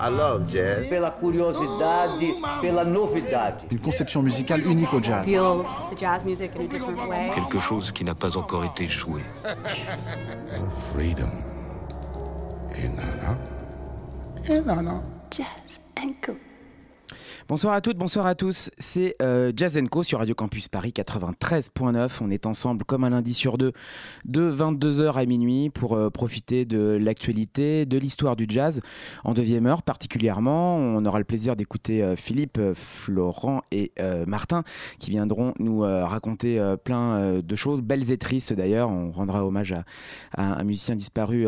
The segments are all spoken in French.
I love jazz. Une conception musicale unique au jazz. Feel the jazz music in a different way. Quelque chose qui n'a pas encore été joué. Bonsoir à toutes, bonsoir à tous. C'est euh, Jazz Co sur Radio Campus Paris 93.9. On est ensemble comme un lundi sur deux de 22h à minuit pour euh, profiter de l'actualité, de l'histoire du jazz en deuxième heure particulièrement. On aura le plaisir d'écouter euh, Philippe, Florent et Martin qui viendront nous raconter plein de choses, belles et tristes d'ailleurs. On rendra hommage à, à un musicien disparu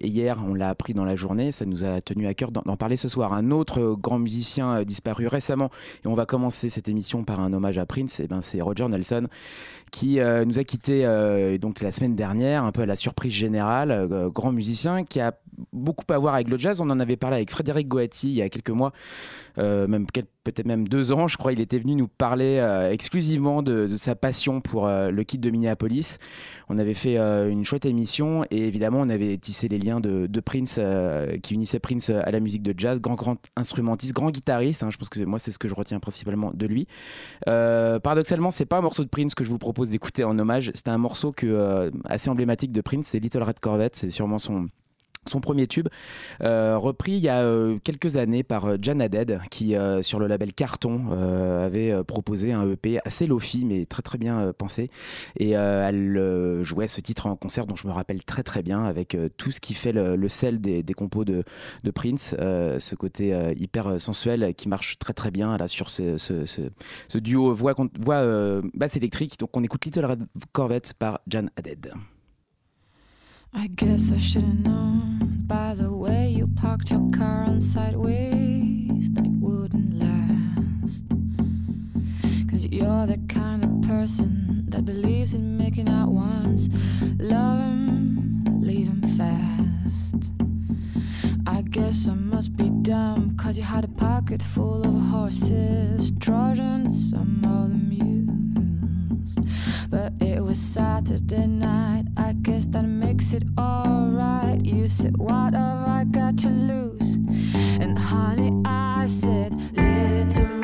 hier, on l'a appris dans la journée. Ça nous a tenu à cœur d'en parler ce soir. Un autre grand musicien disparu récemment. Et on va commencer cette émission par un hommage à Prince. Et eh ben, c'est Roger Nelson qui euh, nous a quitté euh, donc la semaine dernière, un peu à la surprise générale. Euh, grand musicien qui a beaucoup à voir avec le jazz. On en avait parlé avec Frédéric Goati il y a quelques mois, même peut-être même deux ans, je crois. Il était venu nous parler exclusivement de, sa passion pour le kit de Minneapolis. On avait fait une chouette émission et évidemment on avait tissé les liens de, Prince qui unissait Prince à la musique de jazz, grand grand instrumentiste, grand guitariste. Hein. je pense que moi c'est ce que je retiens principalement de lui. paradoxalement, c'est pas un morceau de Prince que je vous propose d'écouter en hommage. C'était un morceau que, euh, assez emblématique de Prince, c'est Little Red Corvette, c'est sûrement son son premier tube, euh, repris il y a euh, quelques années par euh, Jan Haddad, qui sur le label Carton avait proposé un EP assez lofi, mais très très bien pensé. Et elle jouait ce titre en concert dont je me rappelle très très bien, avec tout ce qui fait le, sel des, des, compos de, Prince, ce côté hyper sensuel qui marche très très bien là sur ce, ce, duo voix, voix basse électrique. Donc on écoute Little Red Corvette par Jan Haddad. I guess I should have known by the way you parked your car on sideways that it wouldn't last. Cause you're the kind of person that believes in making out once, love him, leave him fast. I guess I must be dumb, cause you had a pocket full of horses, Trojans, some of them But it was Saturday night, I guess that makes it alright. You said, What have I got to lose? And honey, I said, Little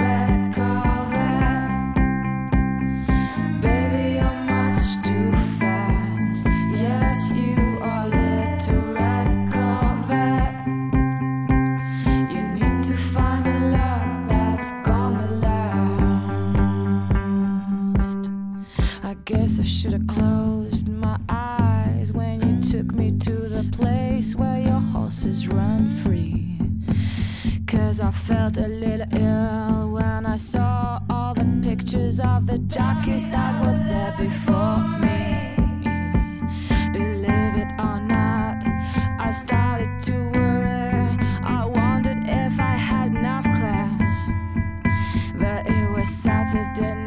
guess I should have closed my eyes when you took me to the place where your horses run free. Cause I felt a little ill when I saw all the pictures of the jockeys that were there before me. Believe it or not, I started to worry. I wondered if I had enough class. But it was Saturday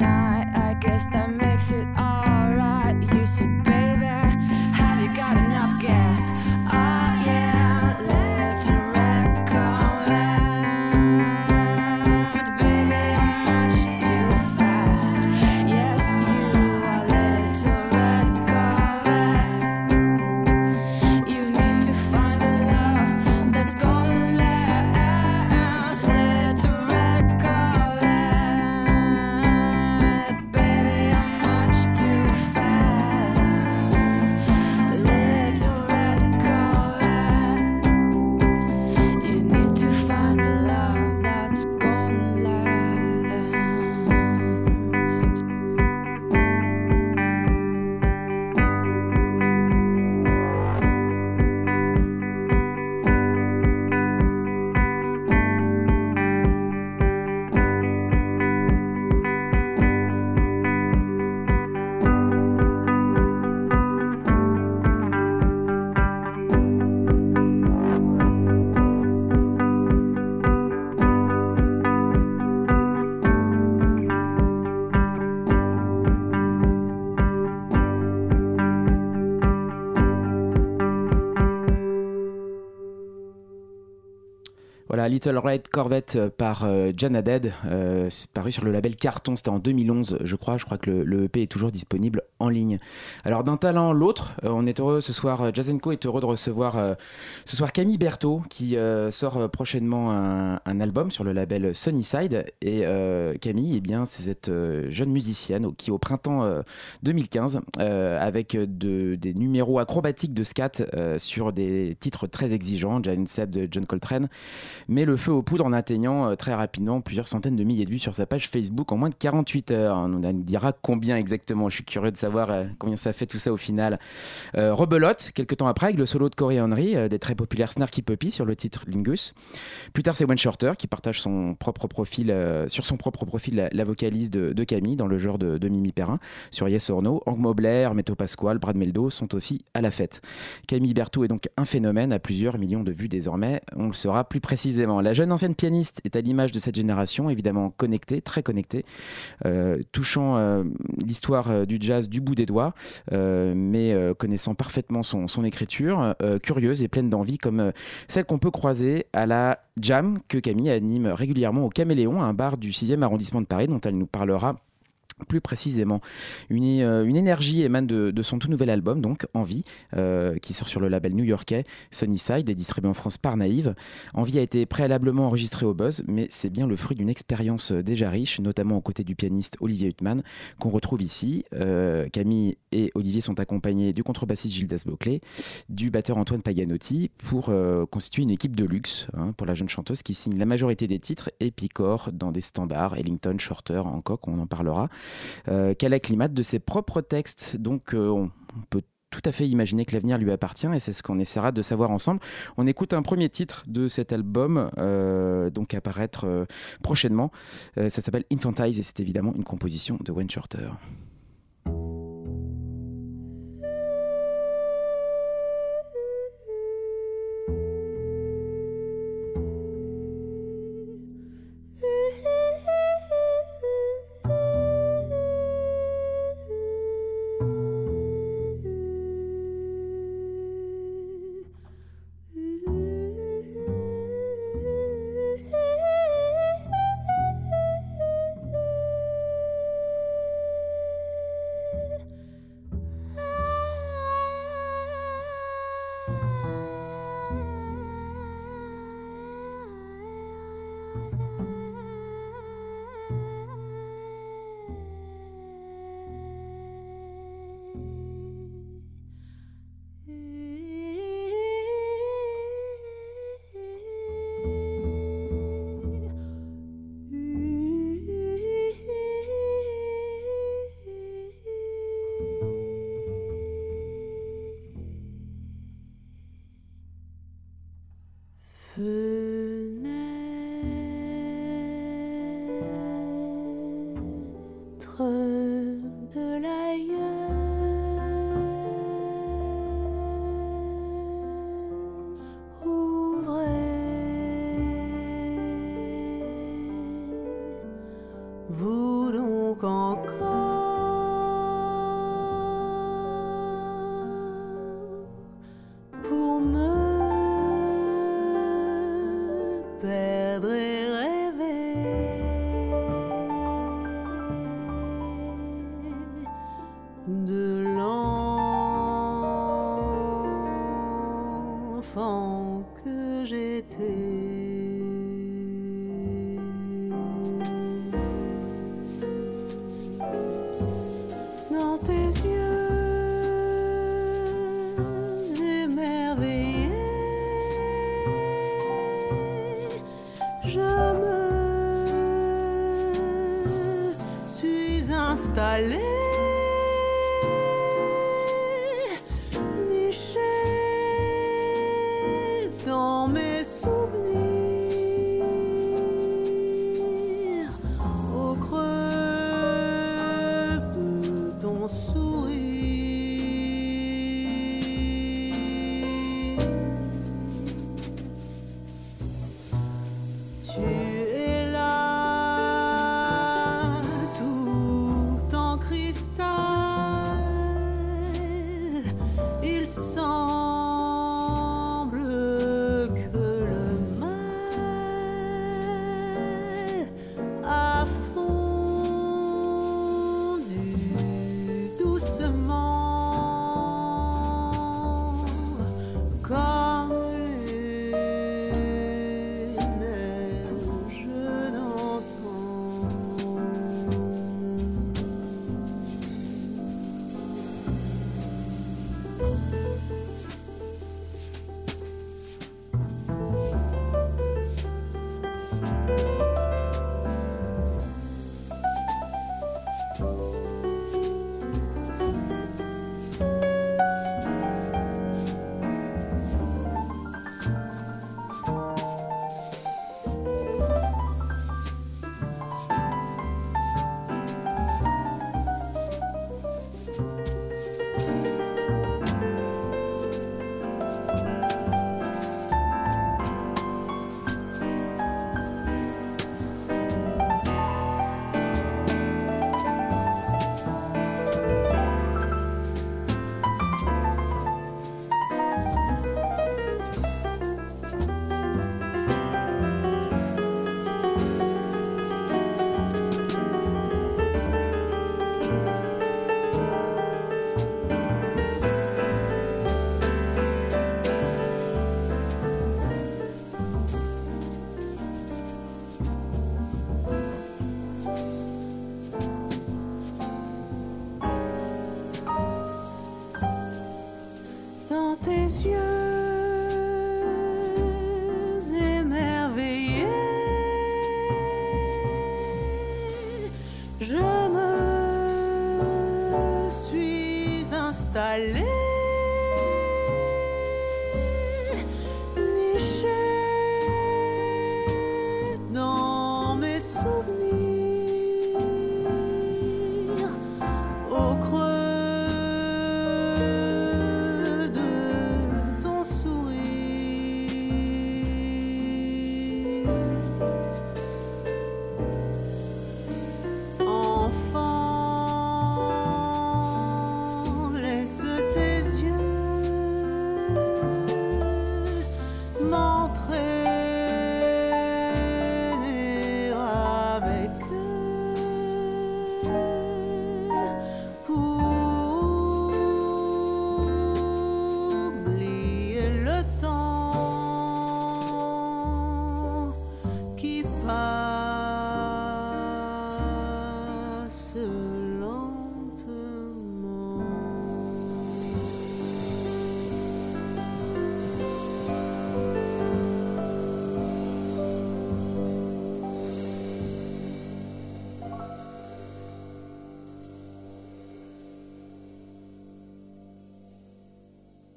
Little Red Corvette euh, par euh, Jan Haddad, euh, c'est paru sur le label Carton, c'était en 2011 je crois, je crois que le, EP est toujours disponible en ligne. Alors d'un talent l'autre, on est heureux ce soir, Co est heureux de recevoir ce soir Camille Berthaud qui sort prochainement un, album sur le label Sunnyside. Et Camille, eh bien, c'est cette jeune musicienne qui au printemps euh, 2015, euh, avec de- des numéros acrobatiques de scat sur des titres très exigeants, Giant Seb de John Coltrane, met le feu aux poudres en atteignant euh, très rapidement plusieurs centaines de milliers de vues sur sa page Facebook en moins de 48 heures. On nous dira combien exactement. Je suis curieux de savoir euh, combien ça fait tout ça au final. Euh, rebelote, quelques temps après, avec le solo de Corey Henry, des très populaires Snarky Puppy sur le titre Lingus. Plus tard, c'est Wayne Shorter qui partage son propre profil, sur son propre profil la, la vocalise de, Camille dans le genre de, Mimi Perrin. Sur Yes or No, Hank Mobler, Meto Pasquale, Brad Meldo sont aussi à la fête. Camille Berthaud est donc un phénomène à plusieurs millions de vues désormais. On le saura plus précisément. La jeune ancienne pianiste est à l'image de cette génération, évidemment connectée, très connectée, euh, touchant euh, l'histoire euh, du jazz du bout des doigts, mais connaissant parfaitement son, son écriture, curieuse et pleine d'envie, comme celle qu'on peut croiser à la Jam que Camille anime régulièrement au Caméléon, un bar du 6e arrondissement de Paris dont elle nous parlera plus précisément. Une, euh, énergie émane de, son tout nouvel album, donc Envie, euh, qui sort sur le label new-yorkais Sunnyside et distribué en France par Naïve. Envie a été préalablement enregistré au Buzz, mais c'est bien le fruit d'une expérience euh, déjà riche, notamment aux côtés du pianiste Olivier Huttman, qu'on retrouve ici. Camille et Olivier sont accompagnés du contrebassiste Gildas Boclet, du batteur Antoine Paganotti, pour constituer une équipe de luxe hein, pour la jeune chanteuse qui signe la majorité des titres et picore dans des standards, Ellington, Shorter, Hancock, on en parlera qu'elle acclimate de ses propres textes? Donc euh, on, peut tout à fait imaginer que l'avenir lui appartient et c'est ce qu'on essaiera de savoir ensemble. On écoute un premier titre de cet album, euh, donc à paraître euh, prochainement. Euh, ça s'appelle Infantize et c'est évidemment une composition de Wayne Shorter.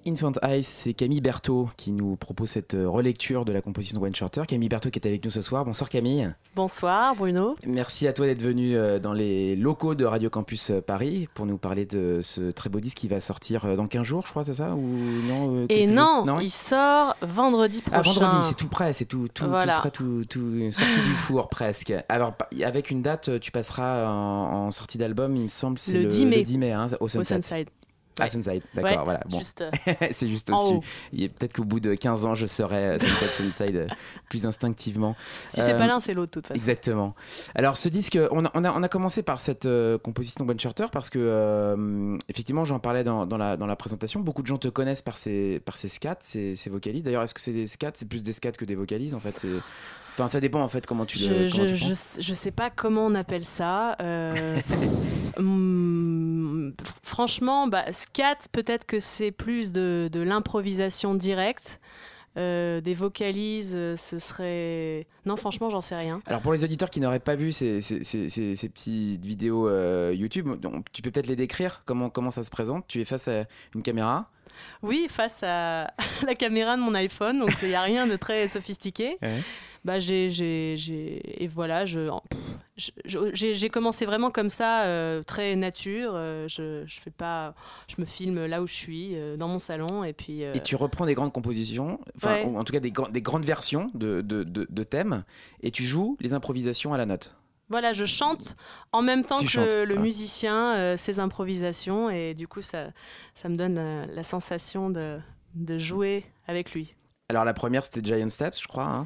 Infant Ice, c'est Camille Berthaud qui nous propose cette euh, relecture de la composition de Wayne Shorter. Camille Berthaud qui est avec nous ce soir. Bonsoir Camille. Bonsoir Bruno. Merci à toi d'être venu euh, dans les locaux de Radio Campus euh, Paris pour nous parler de ce très beau disque qui va sortir dans 15 jours, je crois, c'est ça Ou non Et non, jours il sort vendredi Ah, prochain. vendredi, c'est tout prêt, c'est tout, tout, Voilà. tout frais, tout, tout sorti du four presque. Alors, avec une date, tu passeras en, en sortie d'album, il me semble, c'est Le le, 10 mai. le 10 mai, hein, au Au Sunset. Ah. Sunside, d'accord, Ouais, voilà. Bon. Euh, c'est juste au-dessus. Peut-être qu'au bout de 15 ans, je serai euh, Sunset Sunside euh, plus instinctivement. si c'est Euh, pas l'un, c'est l'autre de toute façon. Exactement. Alors ce disque, on a, on a, on a commencé par cette euh, composition One Shorter parce que euh, effectivement j'en parlais dans, dans, la, dans la présentation, beaucoup de gens te connaissent par ces, par ces scats, ces, ces vocalises. D'ailleurs est-ce que c'est des scats? C'est plus des scats que des vocalises en fait? C'est... Enfin ça dépend en fait comment tu le... Je, je, tu je, sais pas comment on appelle ça. hum, franchement, bah, scat, peut-être que c'est plus de, de l'improvisation directe. Euh, des vocalises, euh, ce serait. Non, franchement, j'en sais rien. Alors pour les auditeurs qui n'auraient pas vu ces, ces, ces, ces- petites vidéos euh, YouTube, tu peux peut-être les décrire comment, comment ça se présente Tu es face à une caméra Oui, face à la caméra de mon iPhone, donc il n'y a rien de très sophistiqué. Ouais. Bah, j'ai, j'ai, j'ai- et voilà, je, j'ai, commencé vraiment comme ça, euh, très nature. euh, je, je fais pas, je me filme là où je suis, euh, dans mon salon, et puis. Et tu reprends des grandes compositions, enfin, Ouais. en tout cas des, grandes versions de, de, de, de thèmes, et tu joues les improvisations à la note. Voilà, je chante en même temps Tu que chantes, le ouais. musicien, euh, ses improvisations, et du coup, ça, ça me donne la, la sensation de, de jouer avec lui. Alors la première c'était Giant Steps, je crois. hein.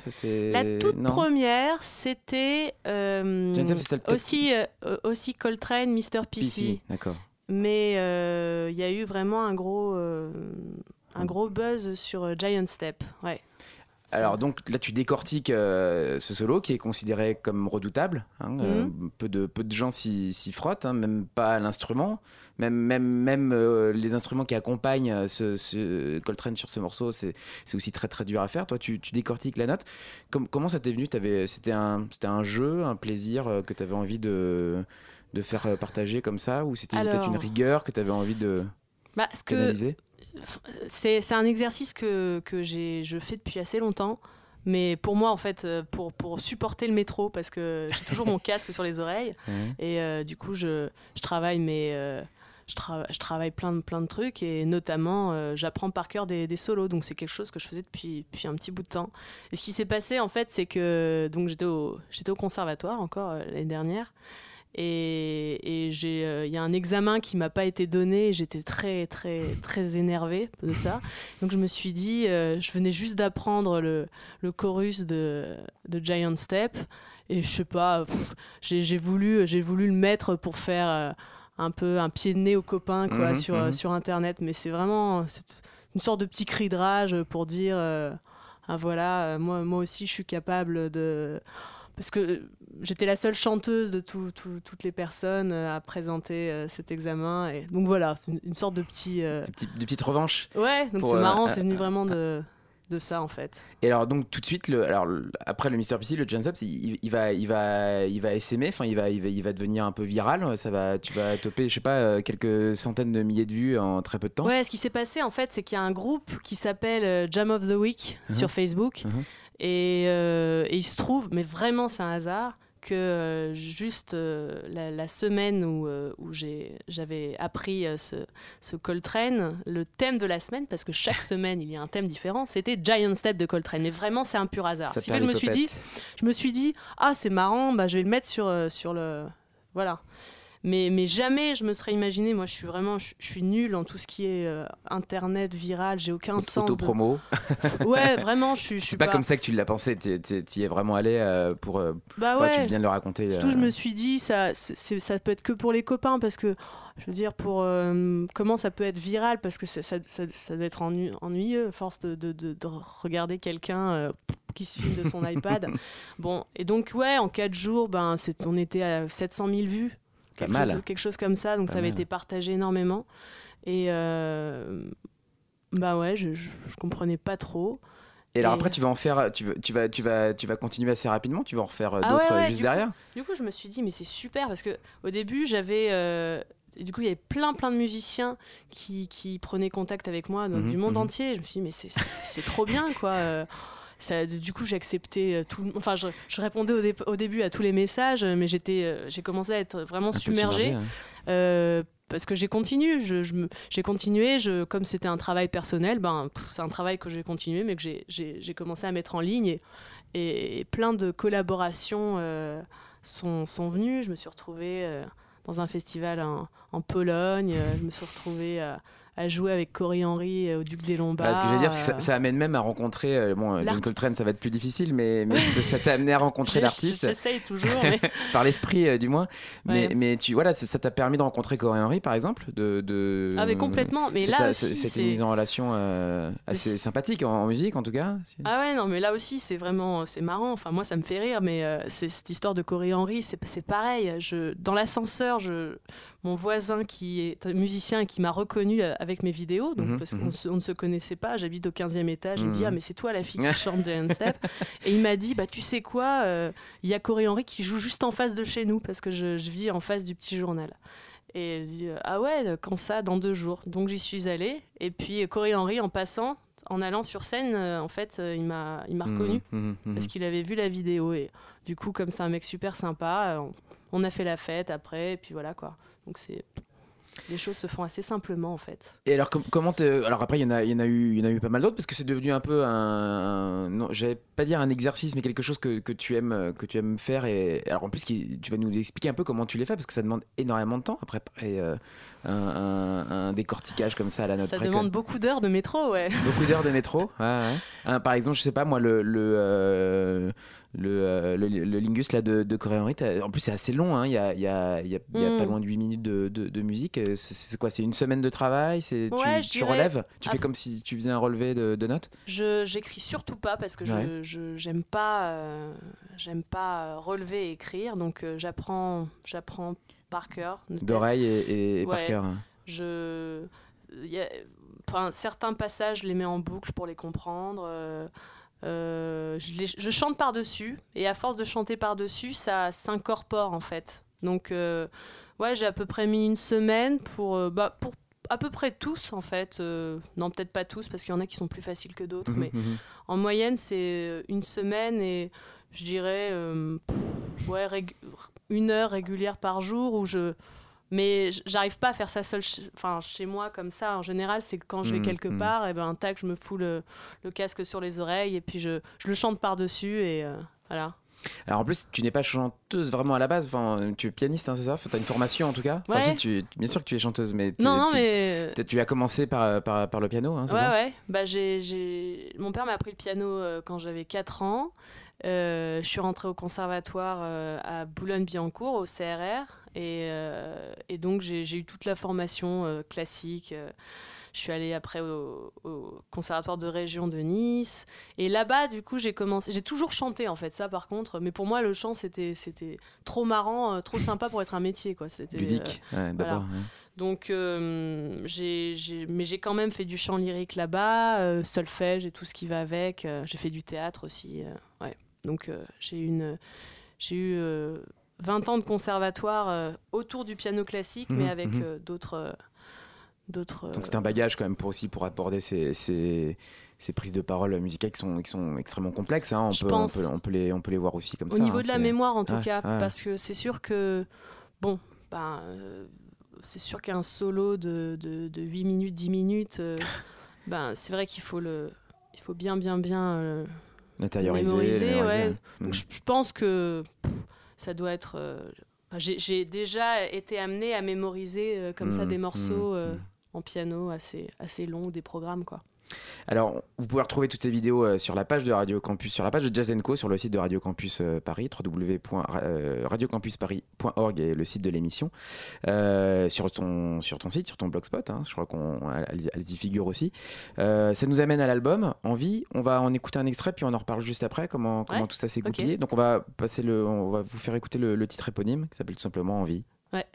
La toute non première, c'était euh, aussi, euh, aussi Coltrane, Mr. PC. Mais euh, il y a eu vraiment un gros, euh, un gros buzz sur euh, Giant Step. Ouais. Alors donc là tu décortiques euh, ce solo qui est considéré comme redoutable. hein, euh, Mhm. peu, de, peu de gens s'y s'y frottent, hein, même pas l'instrument. Même, même, même euh, les instruments qui accompagnent ce, ce Coltrane sur ce morceau, c'est c'est aussi très très dur à faire. Toi tu, tu décortiques la note. Com- comment ça t'est venu? T'avais- C'était un, c'était un jeu, un plaisir que tu avais envie de, de faire partager comme ça? Ou c'était peut-être une rigueur que tu avais envie de Bah, ce que canaliser? C'est c'est un exercice que, que j'ai je fais depuis assez longtemps. Mais pour moi, en fait, euh, pour, pour supporter le métro, parce que j'ai toujours mon casque sur les oreilles, et euh, du coup, je, je travaille mes, euh, je, trava- je travaille plein de, plein de trucs, et notamment, euh, j'apprends par cœur des, des solos. Donc, c'est quelque chose que je faisais depuis, depuis un petit bout de temps. Et ce qui s'est passé, en fait, c'est que donc j'étais au, j'étais au conservatoire encore l'année dernière. Et, et j'ai, euh, il y a un examen qui m'a pas été donné. et J'étais très, très, très énervée de ça. Donc je me suis dit, euh, je venais juste d'apprendre le, le chorus de, de Giant Step. Et je sais pas, j'ai, voulu, j'ai voulu le mettre pour faire euh, un peu un pied de nez aux copains quoi, Mhm, sur, mhm. sur Internet. Mais c'est vraiment une sorte de petit cri de rage pour dire, ah voilà, moi, moi aussi je suis capable de parce que euh, j'étais la seule chanteuse de tout- tout- toutes les personnes euh, à présenter euh, cet examen. Et donc voilà, une, une sorte de petit. euh, Des petites, des petites revanches. Ouais, donc c'est marrant, euh, c'est venu vraiment de, de ça en fait. Et alors donc tout de suite, le, alors le- après le Mr PC, le Jazz Up, il, il va, il va, il va enfin il va, il va, il va devenir un peu viral. Ça va, tu vas toper, je sais pas, quelques centaines de milliers de vues en très peu de temps. Ouais, ce qui s'est passé en fait, c'est qu'il y a un groupe qui s'appelle Jam of the Week Mhm. sur Facebook. Mhm. Et, euh, et il se trouve, mais vraiment c'est un hasard, que euh, juste euh, la, la semaine où, j'avais appris ce, ce Coltrane, le thème de la semaine, parce que chaque semaine il y a un thème différent, c'était Giant Step de Coltrane. Mais vraiment c'est un pur hasard. Qui fait je me suis dit, je me suis dit, ah c'est marrant, bah, je vais le mettre sur, sur le... Voilà. Mais, mais jamais je me serais imaginé, moi je suis vraiment, je, je suis nulle en tout ce qui est euh, internet, viral, j'ai aucun Auto- sens. de- Auto-promo. Ouais, vraiment, je suis. C'est pas, comme ça que tu l'as pensé. Tu y es vraiment allé euh, pour. euh, Bah enfin, ouais. Tu viens de le raconter. Surtout, euh, je me suis dit, ça, ça peut être que pour les copains, parce que, je veux dire, pour euh, comment ça peut être viral, parce que ça, ça, ça- ça doit être ennu- ennuyeux, force de, de- de- de regarder quelqu'un euh, qui se filme de son iPad. Bon, et donc, ouais, en 4 jours, ben, on était à 700 000 vues. Quelque mal. chose, quelque chose comme ça, donc Pas ça avait mal. été partagé énormément. Et euh, bah ouais, je, je, je comprenais pas trop. Et alors Et- après, tu vas en faire. Tu, vas- tu, vas, tu, vas, tu vas continuer assez rapidement. Tu vas en refaire euh, Ah d'autres ouais, ouais, euh, juste du derrière? Coup, du coup, je me suis dit, mais c'est super parce que au début, j'avais. euh, du coup, il y avait plein, plein de musiciens qui, qui prenaient contact avec moi donc, Mhm, du monde mhm. entier. Je me suis dit, mais c'est trop bien, quoi. Euh, Ça, du coup, j'ai accepté euh, tout. Enfin, je, je répondais au, dé- au début à tous les messages, mais j'étais, euh, j'ai commencé à être vraiment submergée. submergé, hein. Euh, parce que j'ai continué, je, je me- j'ai continué, je, comme c'était un travail personnel, ben, c'est un travail que j'ai continué, mais que j'ai- commencé à mettre en ligne et, et plein de collaborations euh, sont, sont venues. Je me suis retrouvée euh, dans un festival en, en Pologne, euh, je me suis retrouvée à, à jouer avec Cory Henry euh, au Duc des Lombards. Voilà, ce que j'allais dire, c'est que euh, ça, ça amène même à rencontrer. euh, bon, John. Coltrane, ça va être plus difficile, mais, mais ça t'a amené à rencontrer l'artiste. J'essaye toujours, mais par l'esprit euh, du moins mais, Ouais. mais tu voilà ça t'a permis de rencontrer Corey Henry par exemple de, de Ah, mais complètement. Mais là aussi, c'était c'est- une mise en relation euh, assez sympathique en, en musique en tout cas Ah ouais, non, mais là aussi, c'est vraiment, c'est marrant. Enfin, moi, ça me fait rire, mais euh, c'est cette histoire de Corey Henry, c'est c'est pareil. Je, dans l'ascenseur, je, mon voisin qui est un musicien et qui m'a reconnu euh, avec mes vidéos, donc Mhm, parce mhm. qu'on ne se connaissait pas, j'habite au 15e étage, il me dit Mhm. ah mais c'est toi la fille qui chante de Step et il m'a dit bah tu sais quoi, euh, il y a Corey Henry qui joue juste en face de chez nous parce que je, je vis en face du petit journal. Et je dis ah ouais quand ça dans deux jours. Donc j'y suis allée et puis Corey Henry en passant, en allant sur scène, euh, en fait euh, il m'a reconnu parce qu'il avait vu la vidéo et du coup comme c'est un mec super sympa, euh, on, on a fait la fête après et puis voilà quoi. Donc c'est les choses se font assez simplement en fait. et alors com- comment alors après il y en a il y en a eu il y en a eu pas mal d'autres parce que c'est devenu un peu un, non j'allais pas dire un exercice mais quelque chose que, que tu aimes que tu aimes faire et alors en plus qui- tu vas nous expliquer un peu comment tu les fais parce que ça demande énormément de temps à préparer euh, un, un- un décortiquage comme ça à la note Ça près que- demande beaucoup d'heures de métro, ouais. Beaucoup d'heures de métro. ouais, ouais. Hein, par exemple, je sais pas moi le le euh, le, euh, le, le Lingus là de, de Corey Henry, en plus c'est assez long. hein, Il y a il y y a, il y a Mm. pas loin de 8 minutes de, de, de musique. Euh, C'est quoi? C'est une semaine de travail? C'est Ouais, tu, relèves? Tu fais comme si tu faisais un relevé de, notes? Je j'écris surtout pas parce que Ouais. je j'aime pas euh, j'aime pas relever et écrire donc euh, j'apprends j'apprends par cœur. D'oreille et, et par cœur. hein. Je y a- certains passages je les mets en boucle pour les comprendre. euh, euh, je, chante par dessus et à force de chanter par dessus ça s'incorpore en fait. Donc euh, ouais j'ai à peu près mis une semaine pour euh, bah, pour à peu près tous en fait. euh, non peut-être pas tous parce qu'il y en a qui sont plus faciles que d'autres mais Mhm, mhm. en moyenne, c'est une semaine et je dirais pff, ouais, une heure régulière par jour où je. Mais j'arrive pas à faire ça seul enfin, chez moi comme ça. En général, c'est que quand je vais Mhm, quelque mhm. part, et ben, tac, je me fous le, le casque sur les oreilles et puis je, je le chante par-dessus et euh, voilà. Alors en plus, tu n'es pas chanteuse vraiment à la base. Enfin, tu es pianiste, hein, c'est ça? Tu as une formation en tout cas? Enfin, Ouais. si, tu, bien sûr que tu es chanteuse, mais Non, non, mais. tu as commencé par, par, par le piano, hein, c'est Ouais, ça? ouais. Bah, j'ai... Mon père m'a appris le piano euh, quand j'avais 4 ans. Euh, je suis rentrée au conservatoire euh, à Boulogne-Billancourt, au CRR. Et, euh, et donc, j'ai, eu toute la formation classique. je suis allée après au, au conservatoire de région de Nice. Et là-bas, du coup, j'ai commencé. J'ai toujours chanté en fait, ça par contre. Mais pour moi, le chant, c'était c'était trop marrant, trop sympa pour être un métier, quoi. C'était Ludique, ouais, d'abord. voilà. ouais. donc, euh, mais j'ai quand même fait du chant lyrique là-bas, euh, solfège et tout ce qui va avec. Euh, j'ai fait du théâtre aussi. Euh. Donc, euh, j'ai, une, j'ai eu euh, 20 ans de conservatoire euh, autour du piano classique, Mhm, mais avec mhm. euh, d'autres. euh, d'autres Donc euh, c'est un bagage quand même pour aussi pour aborder ces, ces, ces prises de parole musicales qui sont, qui sont extrêmement complexes. hein. On, peut, on, peut, on, peut les, on peut les voir aussi comme Au ça. niveau hein. de la mémoire, en tout Ouais, cas, ouais. parce que c'est sûr que, bon, ben, euh, c'est sûr qu'un solo de, de, de 8 minutes, 10 minutes, euh, ben, c'est vrai qu'il faut le. Il faut bien, bien, bien euh, Le mémoriser, ouais. Donc, Mm. je, je pense que pff, ça doit être. euh, j'ai- déjà été amenée à mémoriser euh, comme ça Mm, des morceaux mm, euh, en piano assez, assez longs, des programmes, quoi. Alors, vous pouvez retrouver toutes ces vidéos euh, sur la page de Radio Campus, sur la page de Jazz Co, sur le site de Radio Campus euh, Paris, www.radiocampusparis.org et le site de l'émission. Euh, sur, ton, sur ton site, sur ton blogspot, hein, je crois qu'elles y figurent aussi. Euh, ça nous amène à l'album Envie. On va en écouter un extrait, puis on en reparle juste après, comment, comment Ouais, tout ça s'est goupillé. Donc, on va, passer le, on va vous faire écouter le, le titre éponyme qui s'appelle tout simplement Envie. Ouais.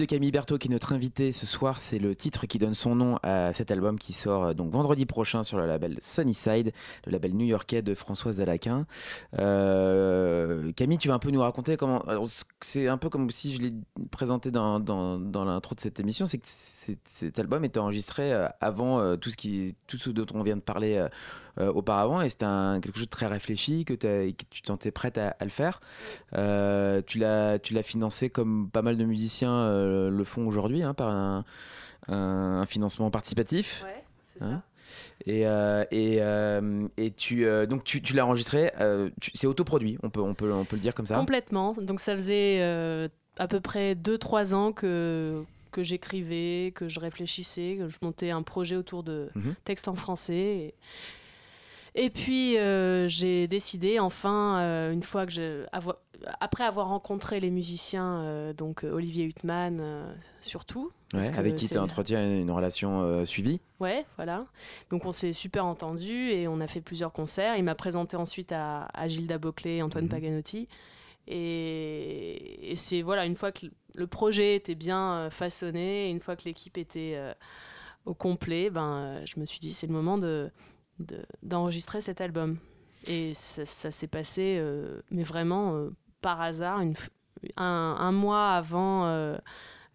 De Camille Berthaud qui est notre invité ce soir, c'est le titre qui donne son nom à cet album qui sort euh, donc vendredi prochain sur le label Sunnyside, le label new-yorkais de Françoise Alaquin. Euh, Camille, tu vas un peu nous raconter comment. C'est un peu comme si je l'ai présenté dans, dans, dans l'intro de cette émission, c'est que cet album était enregistré euh, avant euh, tout ce qui, tout ce dont on vient de parler euh, auparavant, et c'était quelque chose de très réfléchi que, que tu te sentais prête à, à le faire. Euh, tu l'as, financé comme pas mal de musiciens euh, le font aujourd'hui, hein, par un, financement participatif. Ouais, c'est Hein et, euh, et, euh, et tu euh, donc tu, tu l'as enregistré, c'est autoproduit, on peut, on, peut, on peut le dire comme ça. Complètement. Donc ça faisait à peu près 2-3 ans que, que j'écrivais, que je réfléchissais, que je montais un projet autour de Mhm. textes en français. Et, et puis euh, j'ai décidé enfin, euh, une fois que avo- Après avoir rencontré les musiciens, euh, donc Olivier Huttman surtout. Ouais, avec qui tu entretiens une relation suivie. Ouais, voilà. Donc on s'est super entendu et on a fait plusieurs concerts. Il m'a présenté ensuite à, à Gilda Boclet et Antoine Mhm. Paganotti. Et, c'est voilà, une fois que le projet était bien euh, façonné, une fois que l'équipe était euh, au complet, ben, euh, je me suis dit c'est le moment de, de- d'enregistrer cet album. Et ça, s'est passé, mais vraiment par hasard, un, mois avant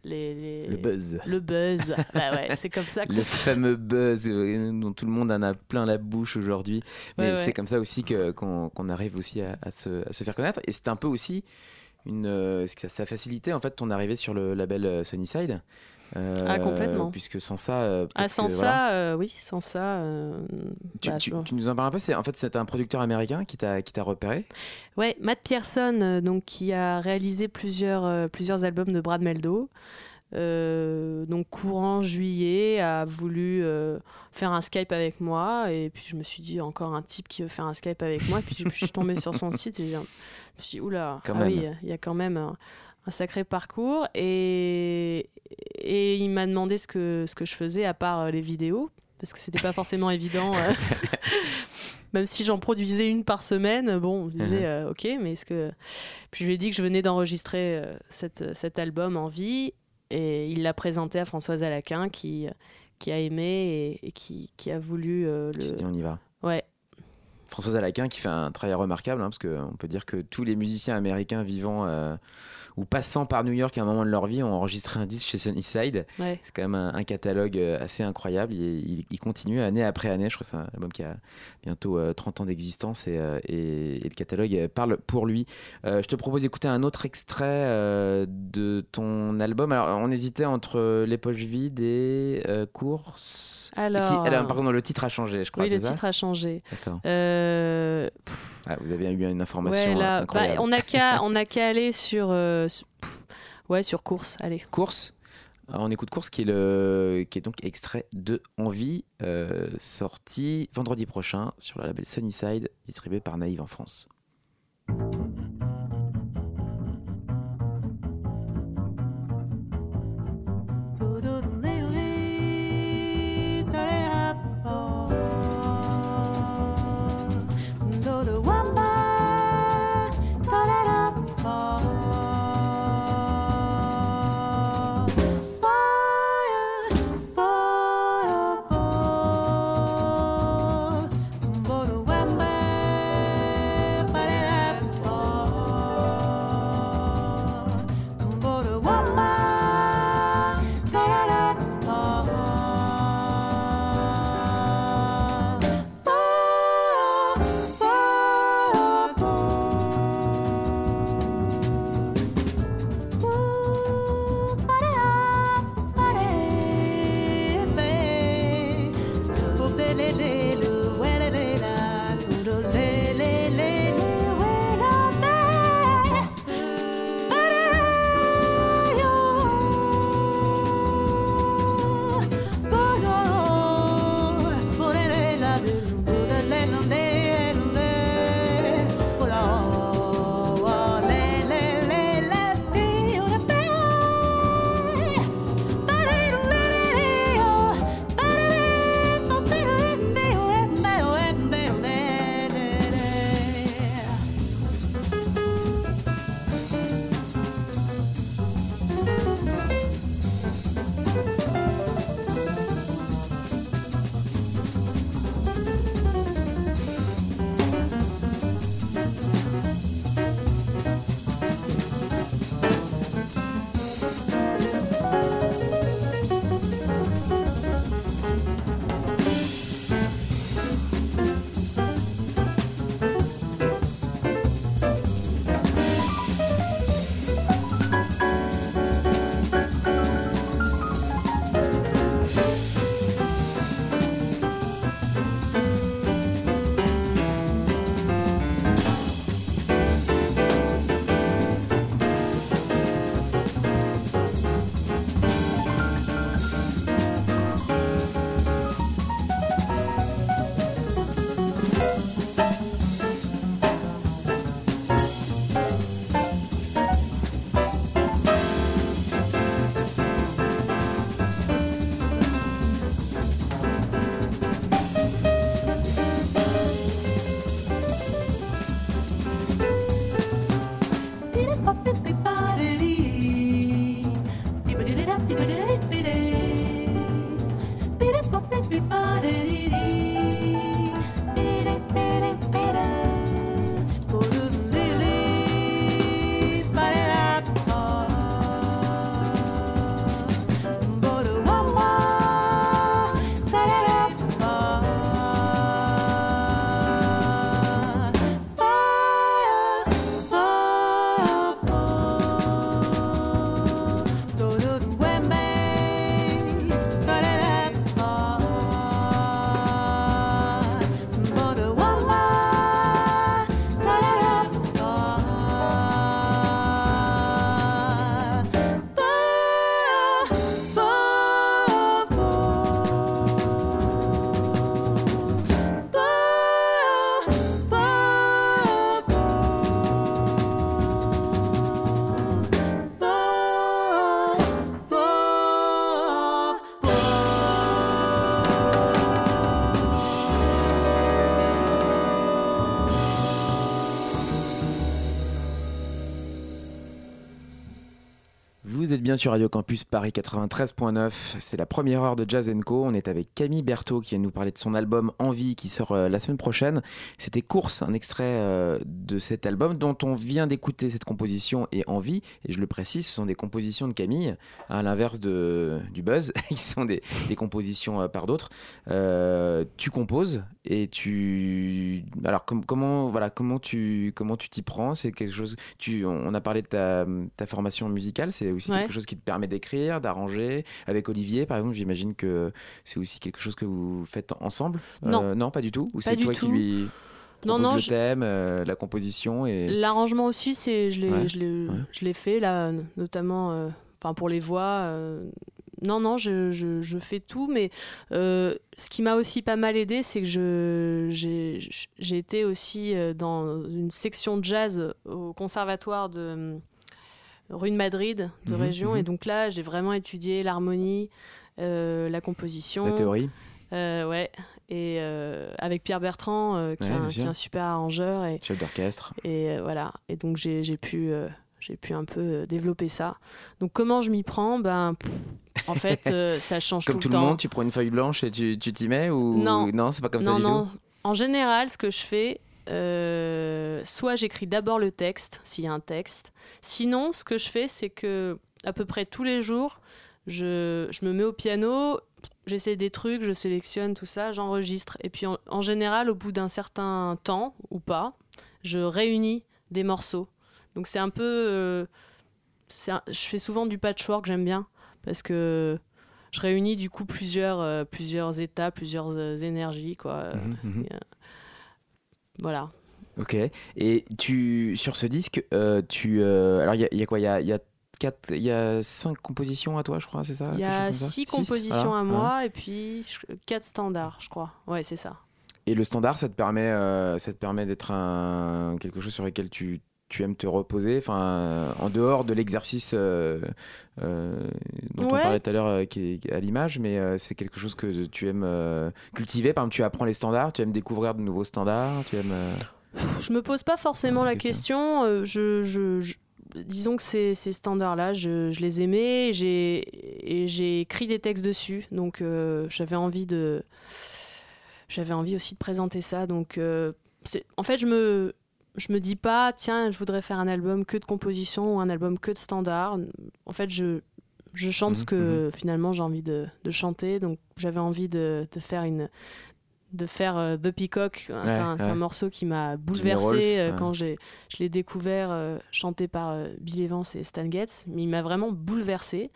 les, les- Le buzz. Le buzz. Bah ouais, c'est comme ça que Le ça fameux buzz euh, dont tout le monde en a plein la bouche aujourd'hui. Mais Ouais, ouais. c'est comme ça aussi qu'on arrive aussi à, à se, à se faire connaître. Et c'est un peu aussi une, euh, ça, ça a facilité en fait ton arrivée sur le label euh, Sunnyside. Euh, Ah, complètement. Puisque sans ça. euh, Ah, sans que, ça, voilà. euh, oui, sans ça. Tu, bah, tu- je- tu nous en parles un peu. C'est en fait c'est un producteur américain qui t'a repéré? Ouais, Matt Pearson, donc, qui a réalisé plusieurs, plusieurs albums de Brad Meldo. Donc courant juillet a voulu faire un Skype avec moi et puis je me suis dit encore un type qui veut faire un Skype avec moi puis, je- puis je suis tombée sur son site et je me suis dit oula ah oui il y a quand même un, un sacré parcours et, et il m'a demandé ce que, ce que je faisais à part euh, les vidéos parce que c'était pas forcément évident euh, même si j'en produisais une par semaine bon je disais Mhm. euh, ok mais est-ce que puis je lui ai dit que je venais d'enregistrer euh, cette- cet album en vie et il l'a présenté à Françoise Alaquin qui, qui a aimé et, et qui, qui a voulu euh, Qui s'est le. dit on y va. Ouais, Françoise Alaquin qui fait un travail remarquable, hein, parce qu'on peut dire que tous les musiciens américains vivant ou passant par New York à un moment de leur vie ont enregistré un disque chez Sunnyside. ouais. C'est quand même un, un catalogue euh, assez incroyable. Il, il- il continue année après année. Je crois que c'est un album qui a bientôt euh, 30 ans d'existence et, euh, et- et le catalogue euh, parle pour lui. Euh, je te propose d'écouter un autre extrait de ton album. Alors, on hésitait entre Les poches vides et Course. Alors. Qui- alors, le titre a changé, je crois. oui, le ça titre a changé. D'accord. Euh, Ah, vous avez eu une information ouais, là, euh, incroyable. bah, on n'a qu'à aller sur, euh, sur- pff, ouais, sur course. Allez. Course. Alors, on écoute Course qui est, le, qui est donc extrait de Envie, euh, sorti vendredi prochain sur le label Sunnyside, distribué par Naïve en France. Bien sur Radio Campus Paris 93.9. C'est la première heure de Jazz Co. On est avec Camille Berthaud qui vient nous parler de son album Envie qui sort euh, la semaine prochaine. C'était Course, un extrait euh, de cet album dont on vient d'écouter cette composition et Envie. Et je le précise, ce sont des compositions de Camille, à l'inverse de, du Buzz, qui sont des, des compositions euh, par d'autres. Euh, tu composes et tu. Alors, com- comment, voilà, comment tu comment tu t'y prends? C'est quelque chose. Tu, on a parlé de ta, ta formation musicale, c'est aussi Ouais. quelque chose qui te permet d'écrire, d'arranger. Avec Olivier, par exemple, j'imagine que c'est aussi quelque chose que vous faites ensemble. Non. Euh, non, pas du tout. Ou c'est toi qui lui Non, non, le je- thème, euh, la composition et. L'arrangement aussi, c'est je l'ai Ouais, je l'ai ouais. je l'ai fait là, notamment euh, pour les voix. non, non, je, je, je fais tout, mais euh, ce qui m'a aussi pas mal aidé, c'est que je j'ai j'ai été aussi dans une section de jazz au conservatoire de rue de Madrid, de Mhm, région, mhm. et donc là, j'ai vraiment étudié l'harmonie, euh, la composition. La théorie. Euh, ouais, et euh, avec Pierre Bertrand, qui, Ouais, est un, bien qui est sûr. un super arrangeur. Et, Chef d'orchestre. et voilà. Et donc j'ai pu, j'ai pu un peu développer ça. Donc comment je m'y prends? Ben, pff, en fait, ça change Comme tout, tout le le temps. monde, tu prends une feuille blanche et tu tu t'y mets ou Non. non c'est pas comme ça du non. tout? En général, ce que je fais, euh, soit j'écris d'abord le texte, s'il y a un texte. Sinon, ce que je fais, c'est que à peu près tous les jours, je, je me mets au piano, j'essaie des trucs, je sélectionne tout ça, j'enregistre. Et puis en, en général, au bout d'un certain temps, ou pas, je réunis des morceaux. Donc c'est un peu... euh, un- je fais souvent du patchwork, j'aime bien, parce que je réunis du coup plusieurs, euh, plusieurs états, plusieurs énergies, quoi. Mhm, mhm. Voilà. Ok. Et tu sur ce disque, euh, tu euh, alors il y, a- il y a quoi? Il y a, y a quatre, il y a cinq compositions à toi, je crois, c'est ça? Il y a six compositions voilà, à moi et puis quatre standards, je crois. Ouais, c'est ça. Et le standard, ça te permet, euh, ça te permet d'être un quelque chose sur lequel tu tu aimes te reposer, enfin en dehors de l'exercice euh, euh, dont on parlait tout à l'heure, euh, qui est à l'image, mais c'est quelque chose que tu aimes cultiver. Par exemple, tu apprends les standards, tu aimes découvrir de nouveaux standards, tu aimes. Je me pose pas forcément la question. question. je, je- je- disons que ces, ces standards-là, je, je les aimais et j'ai et j'ai écrit des textes dessus. Donc j'avais envie de j'avais envie aussi de présenter ça. Donc en fait, je me je me dis pas tiens, je voudrais faire un album que de composition ou un album que de standards. En fait, je je chante ce Mhm, que finalement j'ai envie de, de chanter. Donc j'avais envie de, de faire une de faire euh, The Peacock. c'est un, morceau qui m'a bouleversé euh, ouais. quand j'ai je l'ai découvert euh, chanté par Bill Evans et Stan Getz. Mais il m'a vraiment bouleversé.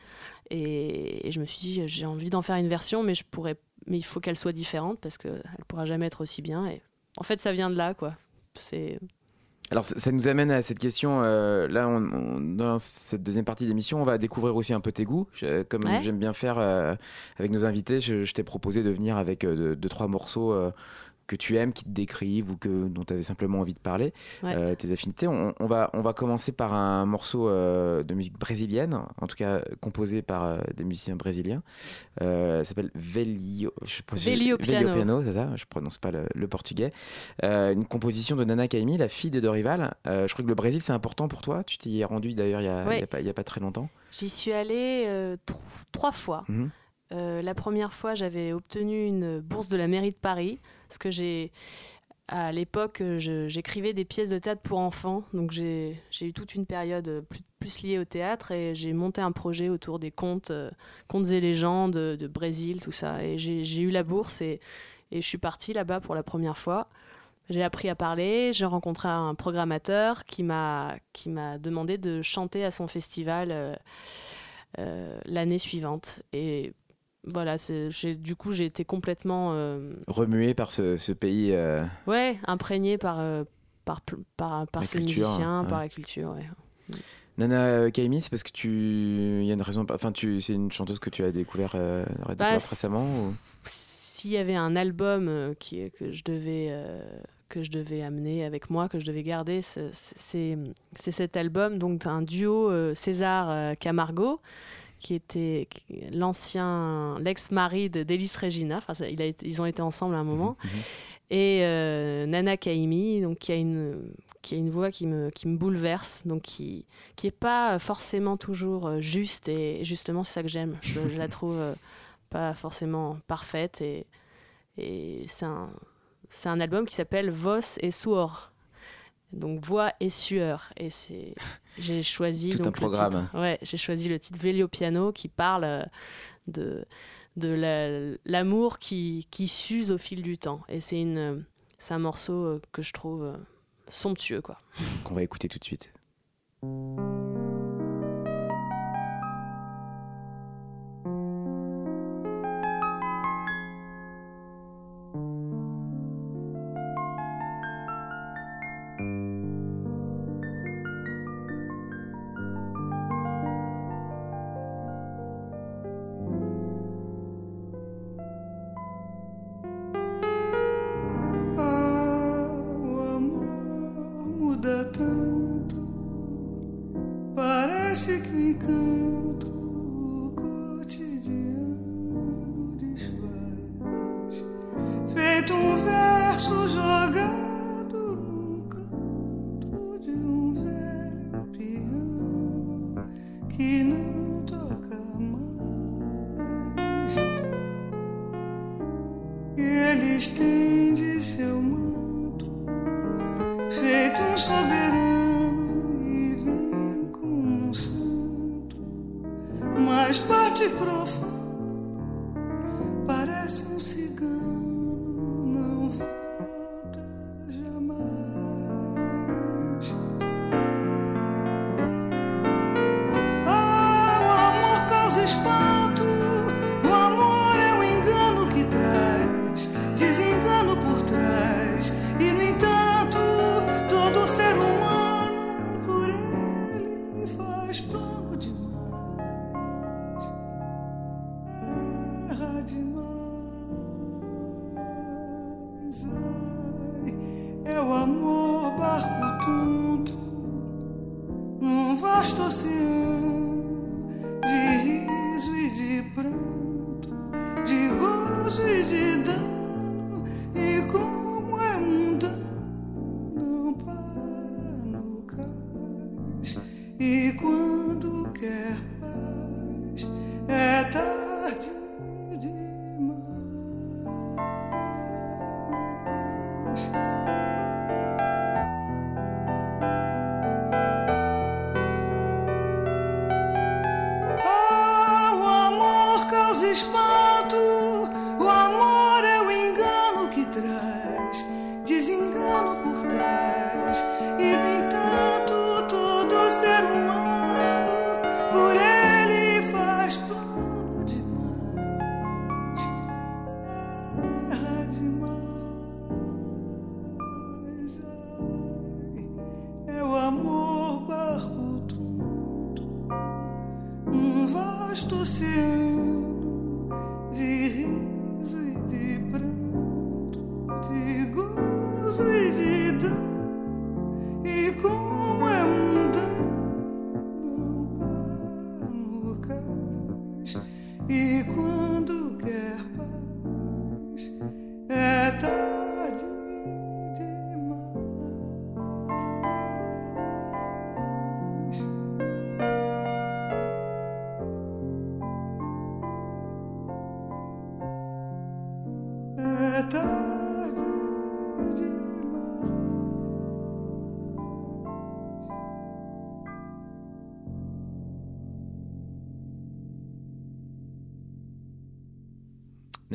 Et, et je me suis dit, j'ai envie d'en faire une version, mais je pourrais, mais il faut qu'elle soit différente parce qu'elle pourra jamais être aussi bien. Et en fait, ça vient de là, quoi. C'est Alors ça, ça nous amène à cette question. euh, là, on, on- dans cette deuxième partie d'émission, on va découvrir aussi un peu tes goûts. Je- comme Ouais. j'aime bien faire euh, avec nos invités, je, je t'ai proposé de venir avec euh, deux, deux, trois morceaux euh, que tu aimes, qui te décrivent ou que, dont tu avais simplement envie de parler, Ouais. euh, tes affinités. On, on va, on va commencer par un morceau euh, de musique brésilienne, en tout cas composé par euh, des musiciens brésiliens. Euh, ça s'appelle Velio, je Velio Piano. c'est ça Je prononce pas le, le portugais. Euh, une composition de Nana Caymmi, la fille de Dorival. Euh, je crois que le Brésil, c'est important pour toi. Tu t'y es rendu d'ailleurs il y a, Ouais. pas, a très longtemps. J'y suis allée euh, tro- trois fois. Euh, la première fois, j'avais obtenu une bourse de la mairie de Paris, parce que j'ai, à l'époque, j'écrivais des pièces de théâtre pour enfants, donc j'ai eu toute une période plus, liée au théâtre et j'ai monté un projet autour des contes, euh, contes et légendes de, Brésil, tout ça. Et j'ai eu la bourse et, et je suis partie là-bas pour la première fois. J'ai appris à parler, j'ai rencontré un programmateur qui m'a qui m'a demandé de chanter à son festival euh, euh, l'année suivante. Et voilà, du coup, j'ai été complètement euh, Remué par ce, ce pays. euh, ouais, imprégné par, euh, par, par, par La ces culture, musiciens, ouais. par la culture. Ouais. Nana Kaimi, c'est parce que tu. Il y a une raison. Enfin, tu... c'est une chanteuse que tu as découvert, euh, découvert Bah, récemment ou... S'il y avait un album euh, qui, que, je devais, que je devais amener avec moi, que je devais garder, c'est- cet album, donc un duo euh, César-Camargo, qui était l'ancien, l'ex-mari de d'Élise Regina. Enfin, ça- il a été- ils ont été ensemble à un moment. Et euh, Nana Kaimi, donc qui a une qui a une voix qui me, qui me bouleverse, donc qui qui est pas forcément toujours euh, juste et justement c'est ça que j'aime. Je, je la trouve euh, pas forcément parfaite et et c'est un c'est un album qui s'appelle Vos et Suor. Donc voix et sueur et c'est j'ai choisi Tout un donc, le programme. titre- ouais, j'ai choisi le titre Vélio Piano qui parle euh, de de la- l'amour qui, qui s'use au fil du temps. Et c'est une c'est un morceau euh, que je trouve euh, somptueux quoi. qu'on va écouter tout de suite.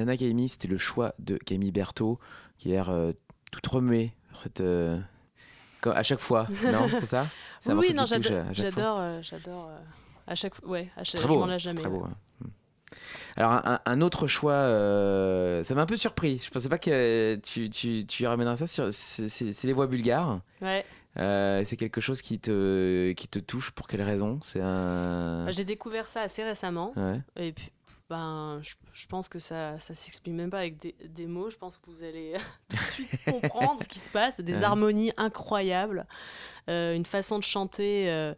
Nana Camille, c'était le choix de Camille Berthaud, qui a l'air euh, toute remuée. Cette, euh, à chaque fois, non C'est ça? Un Oui, non, j'adore, j'adore, j'adore. à chaque fois, ouais, à chaque, Très je beau, m'en lasse c'est jamais. très beau, ouais. Mm. Alors, un, un autre choix, euh, ça m'a un peu surpris. Je pensais pas que tu, tu, tu ramènerais ça. sur- C'est les voix bulgares. Ouais. Euh, c'est quelque chose qui te, qui te touche pour quelle raison? C'est un. J'ai découvert ça assez récemment. Ouais. Et puis, ben, je, je pense que ça, ça s'exprime même pas avec des, des mots. Je pense que vous allez tout de suite comprendre ce qui se passe. Des harmonies incroyables, euh, une façon de chanter euh,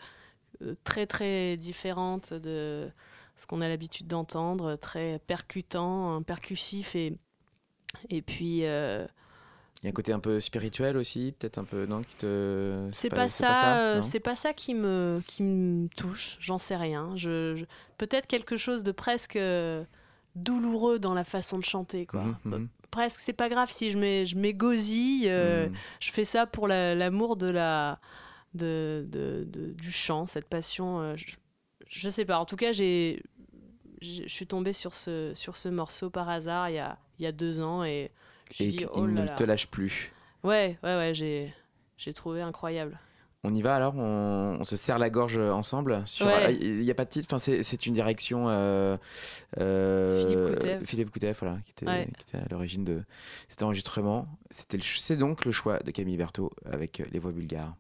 euh, très très différente de ce qu'on a l'habitude d'entendre, très percutant, hein, percussif et et puis. euh, y a un côté un peu spirituel aussi, peut-être un peu, non qui te... C'est pas, ça, euh, c'est pas ça qui me qui me touche. J'en sais rien. Je, je- peut-être quelque chose de presque euh, douloureux dans la façon de chanter, quoi. Mhm, mhm. Presque, c'est pas grave si je m'é- je m'égosille. euh, Mhm. Je fais ça pour la- l'amour de la de, de- de- du chant, cette passion. euh, je, je sais pas. En tout cas, j'ai j'ai- je suis tombée sur ce sur ce morceau par hasard il y a il y a deux ans et je Et suis dit il oh ne te lâche plus. Ouais, ouais, ouais. J'ai j'ai trouvé incroyable. On y va alors? On, on se serre la gorge ensemble Ouais. ah, Il n'y a pas de titre, enfin, c'est, une direction. euh, euh, Philippe Coutev. Philippe Coutev, voilà, qui était, Ouais. qui était à l'origine de cet enregistrement. C'était c'est donc le choix de Camille Berthaud avec les voix bulgares.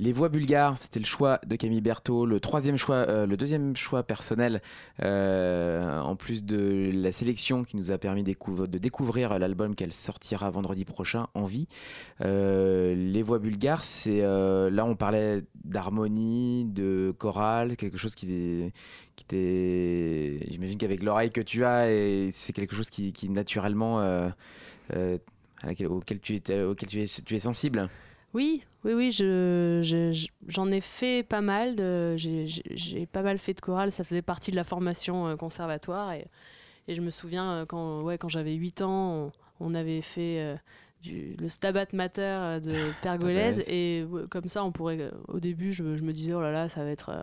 Les voix bulgares, c'était le choix de Camille Berthaud, le troisième choix, euh, deuxième choix personnel, euh, en plus de la sélection qui nous a permis de découvrir l'album qu'elle sortira vendredi prochain, en vie. Euh, les voix bulgares, c'est là on parlait d'harmonie, de chorale, quelque chose qui, t'est, j'imagine qu'avec l'oreille que tu as, c'est quelque chose qui, naturellement auquel tu es sensible. Oui, oui, oui, je, je- je- j'en ai fait pas mal. De, j'ai, pas mal fait de chorale. Ça faisait partie de la formation euh, conservatoire. Et, et je me souviens euh, quand, ouais, quand j'avais 8 ans, on, on avait fait euh, du, le Stabat Mater de Pergolèse. Pergolèse. et ouais, comme ça, on pourrait. Au début, je, je me disais, oh là là, ça va être. euh,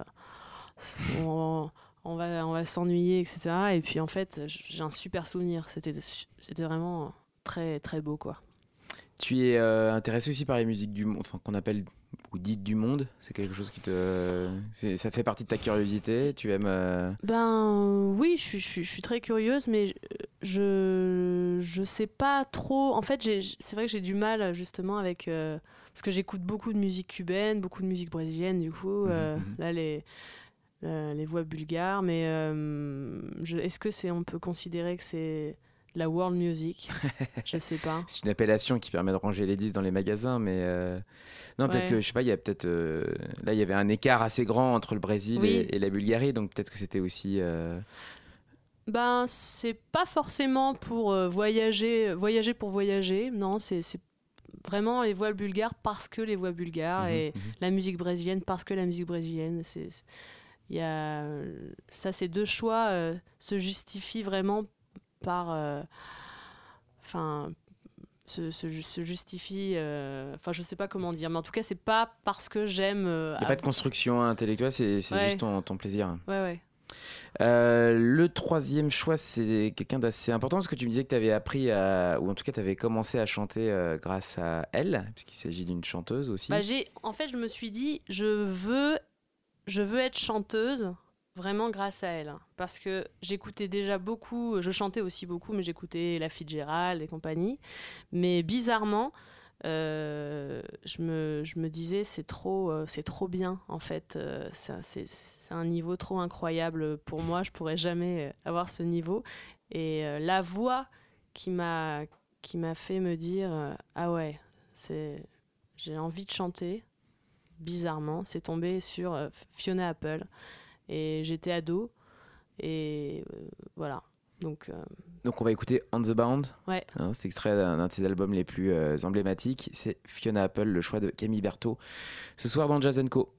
on, on va, on va s'ennuyer, etc. Et puis en fait, j'ai un super souvenir. C'était vraiment très, très beau, quoi. Tu es euh, intéressé aussi par les musiques du monde, enfin qu'on appelle ou dites du monde? C'est quelque chose qui te, ça fait partie de ta curiosité? Tu aimes. euh, Ben oui, je suis, je suis- je suis très curieuse, mais je je sais pas trop. En fait, c'est vrai que j'ai du mal justement avec euh, parce que j'écoute beaucoup de musique cubaine, beaucoup de musique brésilienne. Du coup, euh, mhm. là les les voix bulgares, mais je- est-ce que c'est on peut considérer que c'est la world music Je sais pas. C'est une appellation qui permet de ranger les disques dans les magasins, mais euh, non, peut-être Ouais. que je sais pas, il y a peut-être euh, là il y avait un écart assez grand entre le Brésil Oui. et, et la Bulgarie, donc peut-être que c'était aussi. euh, Ben, c'est pas forcément pour euh, voyager, voyager pour voyager. Non, c'est vraiment les voix bulgares parce que les voix bulgares Mhm, et mhm. la musique brésilienne parce que la musique brésilienne. C'est c'est- il y a ça, ces deux choix euh, se justifient vraiment par, euh, enfin. se, se ju- se justifie, euh, enfin je sais pas comment dire, mais en tout cas c'est pas parce que j'aime. euh, Il n'y a pas de construction intellectuelle, c'est Ouais. juste ton, ton plaisir. Ouais ouais. Euh, le troisième choix, c'est quelqu'un d'assez important parce que tu me disais que tu avais appris à, ou en tout cas tu avais commencé à chanter euh, grâce à elle, puisqu'il s'agit d'une chanteuse aussi. Bah, en fait, je me suis dit, je veux, je veux être chanteuse vraiment grâce à elle. Parce que j'écoutais déjà beaucoup, je chantais aussi beaucoup, mais j'écoutais La Fitzgerald et compagnie. Mais bizarrement, euh, je, me, disais, c'est trop, euh, c'est trop bien, en fait. Euh, c'est, un niveau trop incroyable pour moi. Je pourrais jamais avoir ce niveau. Et la voix qui m'a, fait me dire, ah ouais, j'ai envie de chanter. Bizarrement, c'est tombé sur Fiona Apple. Et j'étais ado. Et euh, voilà. Donc, euh, Donc on va écouter On the Bound. Ouais. Hein, c'est extrait d'un d'un de ses albums les plus euh, emblématiques. C'est Fiona Apple, le choix de Camille Berthaud. Ce soir dans Jazz Co.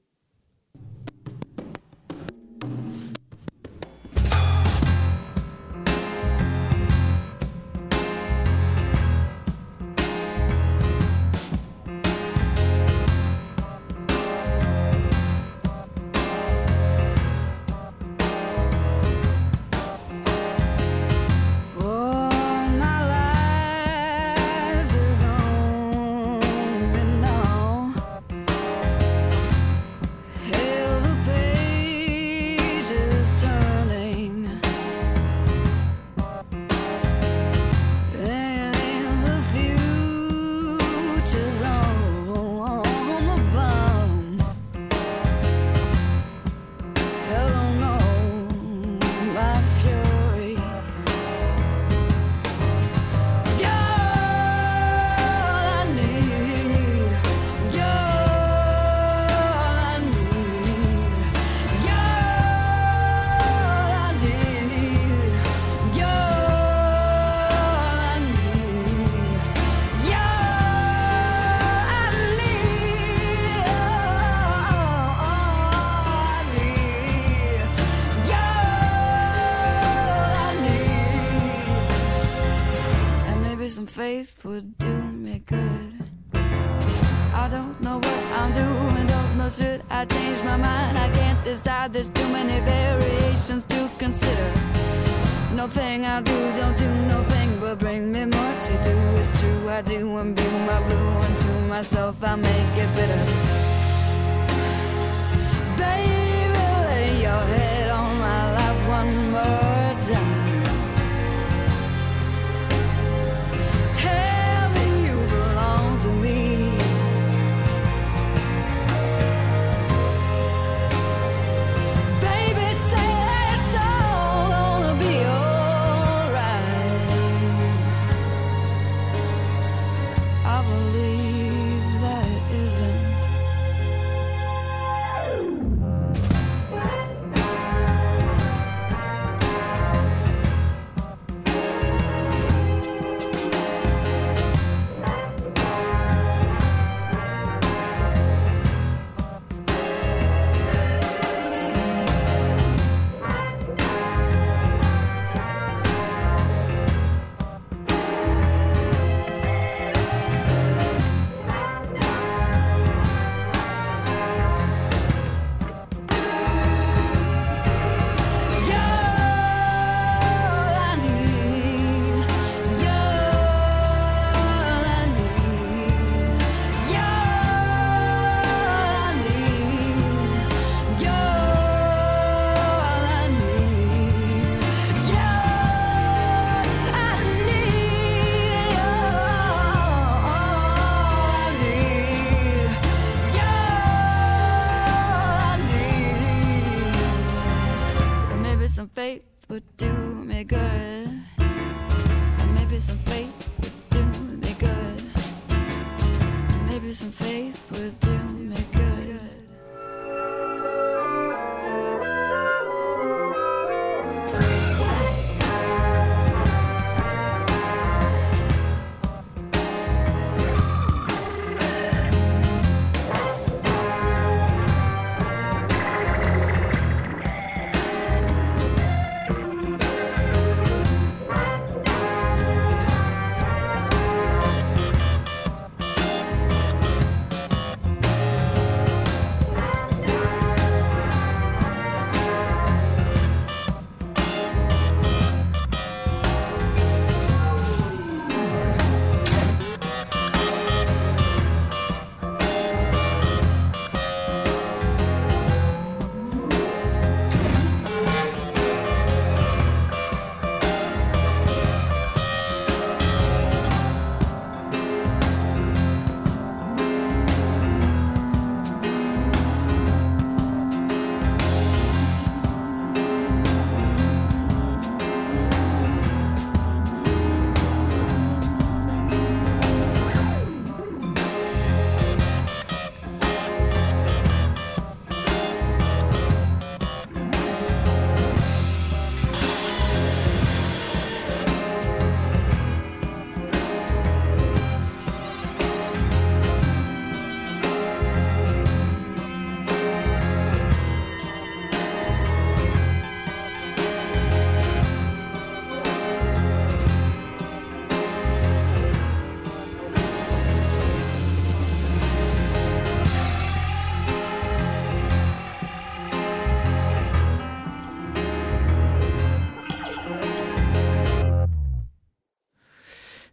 make it bitter.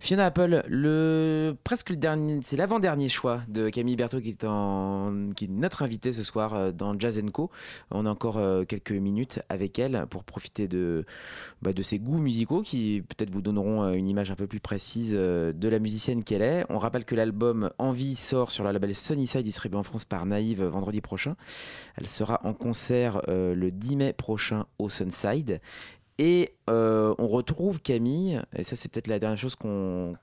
Fiona Apple, le presque le dernier, c'est l'avant-dernier choix de Camille Berthaud qui est notre invitée ce soir euh, dans Jazz Co. On a encore euh, quelques minutes avec elle pour profiter de bah, de ses goûts musicaux qui peut-être vous donneront euh, une image un peu plus précise de la musicienne qu'elle est. On rappelle que l'album Envie sort sur la label Sunnyside distribué en France par Naïve vendredi prochain. Elle sera en concert le 10 mai prochain au Sunside. Et euh, on retrouve Camille, et ça c'est peut-être la dernière chose qu'on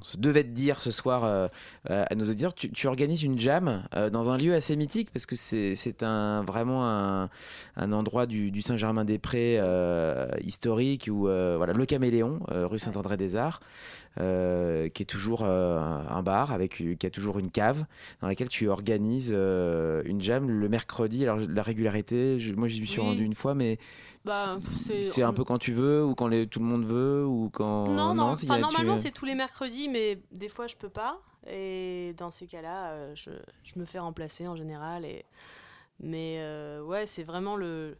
se devait de dire ce soir euh, euh, à nos auditeurs. Tu, tu organises une jam euh, dans un lieu assez mythique parce que c'est un, vraiment un, un endroit du, du Saint-Germain-des-Prés historique où voilà, le Caméléon, rue Saint-André-des-Arts, qui est toujours un bar avec qui a toujours une cave dans laquelle tu organises une jam le mercredi. Alors la régularité, je- moi j'y suis Oui. rendu une fois, mais Bah, c'est- un peu quand tu veux ou quand les- tout le monde veut ou quand Non, non, a- tu- normalement c'est tous les mercredis, mais des fois je peux pas. Et dans ces cas-là, euh, je, je me fais remplacer en général. Et... Mais euh, ouais, c'est vraiment le,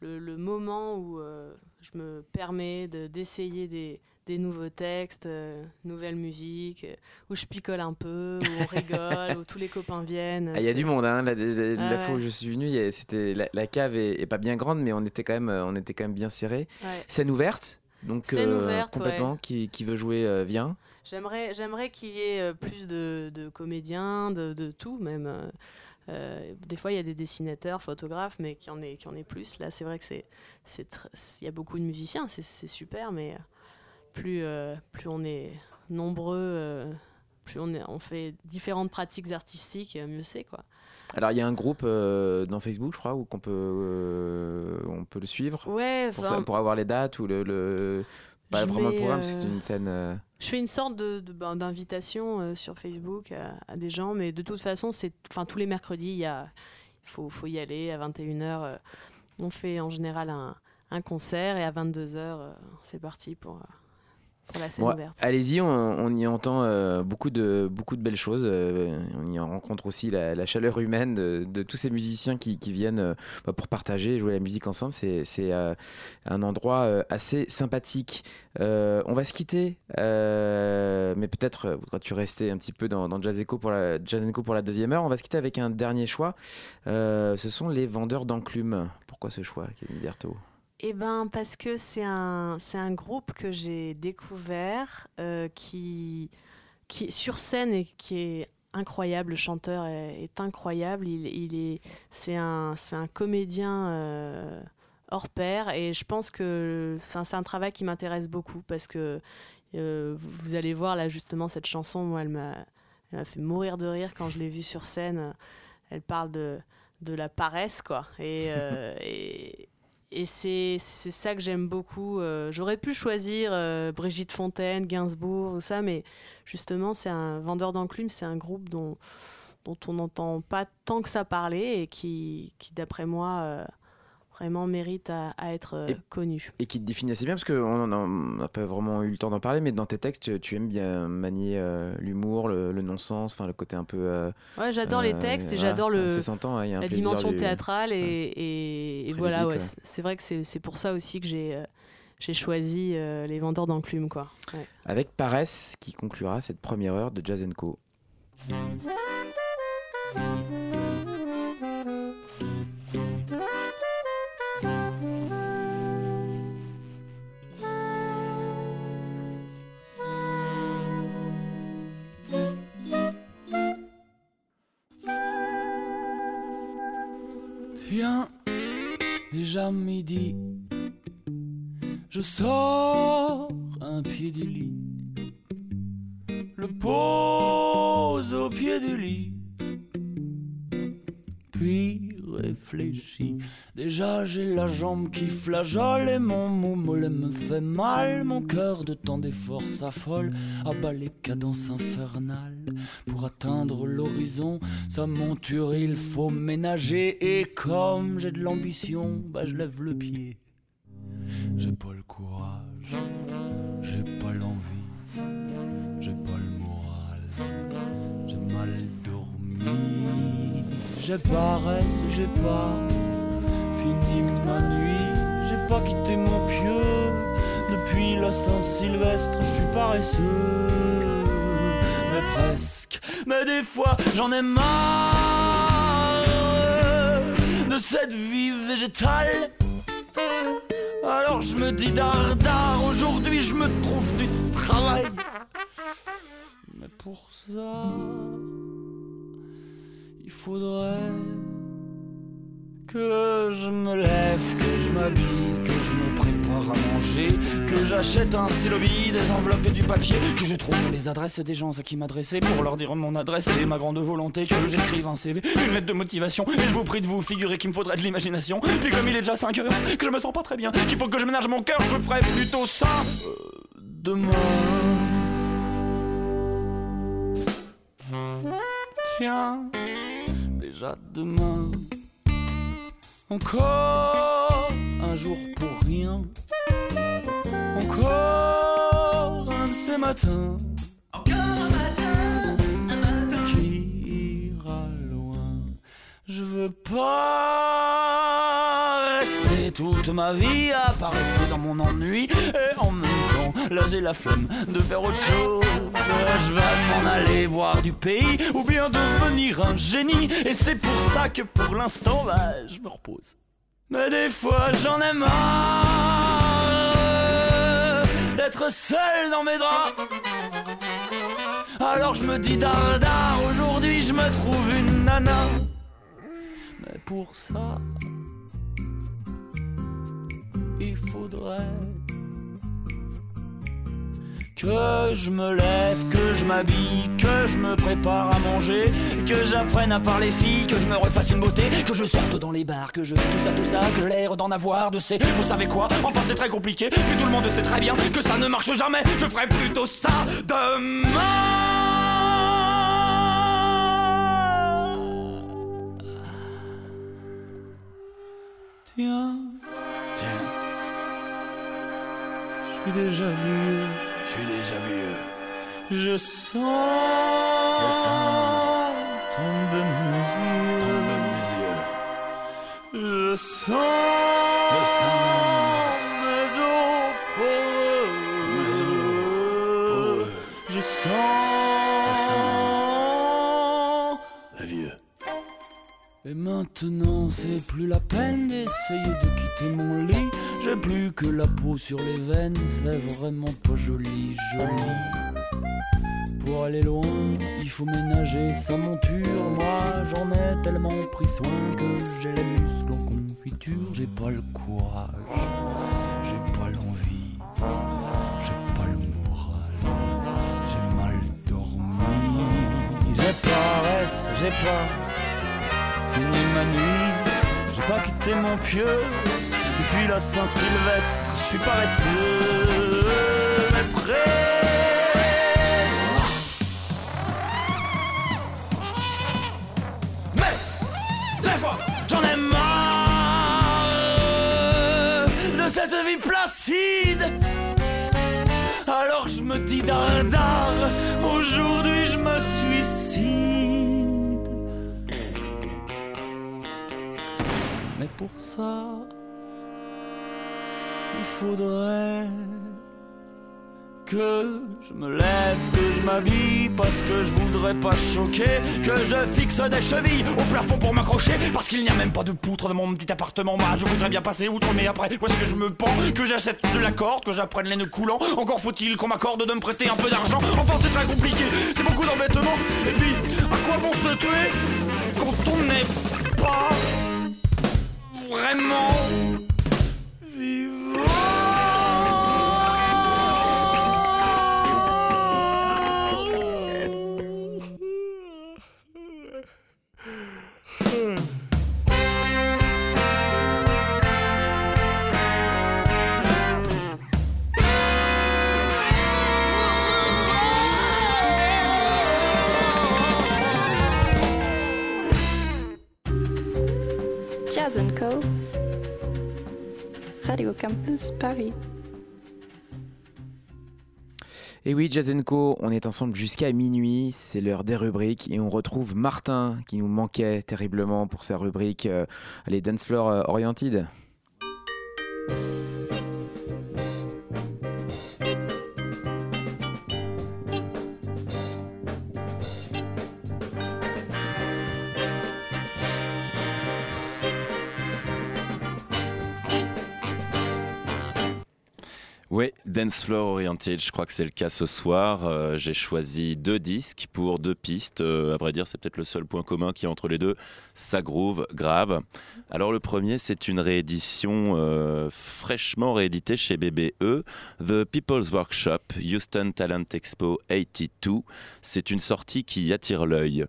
le, le moment où euh, je me permets de- d'essayer des, des nouveaux textes, euh, nouvelles musiques, euh, où je picole un peu, où on rigole, où tous les copains viennent. Ah, Il y a du monde, hein. La, la- la Ah fois où je suis venu, c'était la, la cave est, est pas bien grande, mais on était quand même, euh, on était quand même bien serré. Ouais. Scène ouverte, donc Scène ouverte, complètement. ouais. Qui, qui veut jouer vient. J'aimerais, j'aimerais qu'il y ait plus de, de comédiens, de, de tout même. euh, des fois, il y a des dessinateurs, photographes, mais qu'il y en y en ait plus. Là, c'est vrai que c'est, il y a beaucoup de musiciens, c'est, super, mais plus, euh, plus on est nombreux, euh, plus on, est, on fait différentes pratiques artistiques, euh, mieux c'est quoi. Alors il y a un groupe euh, dans Facebook, je crois, où qu'on peut, euh, on peut le suivre. Ouais, Pour, ça- pour avoir les dates ou le, le- pas Je vraiment le programme, c'est une scène. Je fais une sorte de, de- ben, d'invitation sur Facebook à, à des gens, mais de toute façon, c'est, enfin, tous les mercredis, il y a, il faut, faut y aller à 21h. on fait en général un, un concert et à 22h, c'est parti pour, pour la scène Bon, ouverte. Allez-y, on, on y entend euh, beaucoup, de, beaucoup de belles choses. euh, on y rencontre aussi la, la chaleur humaine de, de tous ces musiciens qui, qui viennent euh, bah, pour partager et jouer la musique ensemble. C'est un endroit assez sympathique. On va se quitter, mais peut-être voudras-tu rester un petit peu dans, dans Jazz Echo pour, la, Jazz Echo pour la deuxième heure? On va se quitter avec un dernier choix. Ce sont les vendeurs d'enclumes. Pourquoi ce choix, Camille Berthaud? Eh ben parce que c'est un, c'est un groupe que j'ai découvert euh, qui, qui sur scène et qui est incroyable. Le chanteur est, est incroyable. Il, il est, c'est un, c'est un comédien euh, hors pair. Et je pense que c'est un travail qui m'intéresse beaucoup parce que euh, vous, vous allez voir là justement cette chanson, moi, elle m'a elle m'a fait mourir de rire quand je l'ai vue sur scène. Elle parle de, de la paresse, quoi. Et, et, et c'est ça que j'aime beaucoup. Euh, J'aurais pu choisir euh, Brigitte Fontaine, Gainsbourg, ou ça, mais justement, c'est un vendeur d'enclume, c'est un groupe dont, on n'entend pas tant que ça parler et qui, qui d'après moi, euh, vraiment mérite à, à être euh, Et- connu. Et qui te définit assez bien, parce qu'on n'a pas vraiment eu le temps d'en parler, mais dans tes textes, tu, aimes bien manier euh, l'humour, le, le non-sens, enfin le côté un peu. euh, Ouais, j'adore les textes et j'adore le, y a un la dimension du- théâtrale et, et- et Très voilà, ouais, c'est- vrai que c'est pour ça aussi que j'ai j'ai choisi les vendeurs d'enclume, quoi. Ouais. Avec Paresse, qui conclura cette première heure de Jazz Co. Tiens, déjà midi, je sors un pied du lit, le pose au pied du lit, puis réfléchis. Déjà j'ai la jambe qui flageole et mon mou mollet me fait mal, mon cœur de tant d'efforts s'affole, abat les cadences infernales. Pour atteindre l'horizon, sa monture il faut ménager et comme j'ai de l'ambition, bah je lève le pied. J'ai pas le courage, j'ai pas l'envie, j'ai pas le moral, j'ai mal dormi, j'ai paresse, j'ai pas fini ma nuit, j'ai pas quitté mon pieu depuis la Saint-Sylvestre, je suis paresseux, mais presque, mais des fois j'en ai marre de cette vie végétale. Alors je me dis dardard, aujourd'hui je me trouve du travail. Mais pour ça, faudrait que je me lève, que je m'habille, que je me prépare à manger, que j'achète un stylo des enveloppes et du papier, que je trouve les adresses des gens à qui m'adresser pour leur dire mon adresse et ma grande volonté, que j'écrive un CV, une lettre de motivation, et je vous prie de vous figurer qu'il me faudrait de l'imagination. Puis comme il est déjà 5 heures, que je me sens pas très bien, qu'il faut que je ménage mon cœur, je ferai plutôt ça euh, demain. Tiens, déjà demain. Encore un jour pour rien. Encore un de ces matins. Qui ira loin? Je veux pas rester toute ma vie à dans mon ennui. Et j'ai la flemme de faire autre chose. Je vais m'en aller voir du pays ou bien devenir un génie. Et c'est pour ça que pour l'instant, bah, je me repose. Mais des fois j'en ai marre d'être seul dans mes draps. Alors je me dis dardard, aujourd'hui je me trouve une nana. Mais pour ça, il faudrait que je me lève, que je m'habille, que je me prépare à manger, que j'apprenne à parler filles, que je me refasse une beauté, que je sorte dans les bars, que je tout ça, tout ça, que l'air d'en avoir, de ces, vous savez quoi, enfin c'est très compliqué, puis tout le monde sait très bien que ça ne marche jamais, je ferai plutôt ça demain. Tiens, tiens, je suis déjà vieux. Je suis déjà vieux. Je sens, je sens tomber mes yeux. Tomber mes yeux. Je sens, je sens mes os poreux. Mes os poreux. Je sens, je sens les vieux. Et maintenant, c'est plus la peine d'essayer de quitter mon lit. J'ai plus que la peau sur les veines, c'est vraiment pas joli, joli. Pour aller loin, il faut ménager sa monture. Moi, j'en ai tellement pris soin que j'ai les muscles en confiture. J'ai pas le courage, j'ai pas l'envie, j'ai pas le moral, j'ai mal dormi. J'ai paresse, j'ai pas fini ma nuit, j'ai pas quitté mon pieu. Depuis la Saint-Sylvestre, je suis paresseux, mais prêt. Mais des fois, j'en ai marre de cette vie placide. Alors je me dis dardard, aujourd'hui je me suicide. Mais pour ça, faudrait que je me lève, que je m'habille parce que je voudrais pas choquer, que je fixe des chevilles au plafond pour m'accrocher parce qu'il n'y a même pas de poutre dans mon petit appartement. Moi, je voudrais bien passer outre, mais après, où est-ce que je me pends Que j'achète de la corde, que j'apprenne les nœuds coulants? Encore faut-il qu'on m'accorde de me prêter un peu d'argent. Enfin, c'est très compliqué, c'est beaucoup d'embêtements. Et puis, à quoi bon se tuer quand on n'est pas vraiment vivant? Jazz & Co. Radio Campus Paris. Et oui, Jazz Co, on est ensemble jusqu'à minuit, c'est l'heure des rubriques et on retrouve Martin qui nous manquait terriblement pour sa rubrique euh, les Dance Floor euh, Oriented. Dance Floor Oriented, je crois que c'est le cas ce soir. Euh, J'ai choisi deux disques pour deux pistes. Euh, à vrai dire, c'est peut-être le seul point commun qui entre les deux. Ça groove grave. Alors le premier, c'est une réédition euh, fraîchement rééditée chez BBE, The People's Workshop, Houston Talent Expo 82. C'est une sortie qui attire l'œil.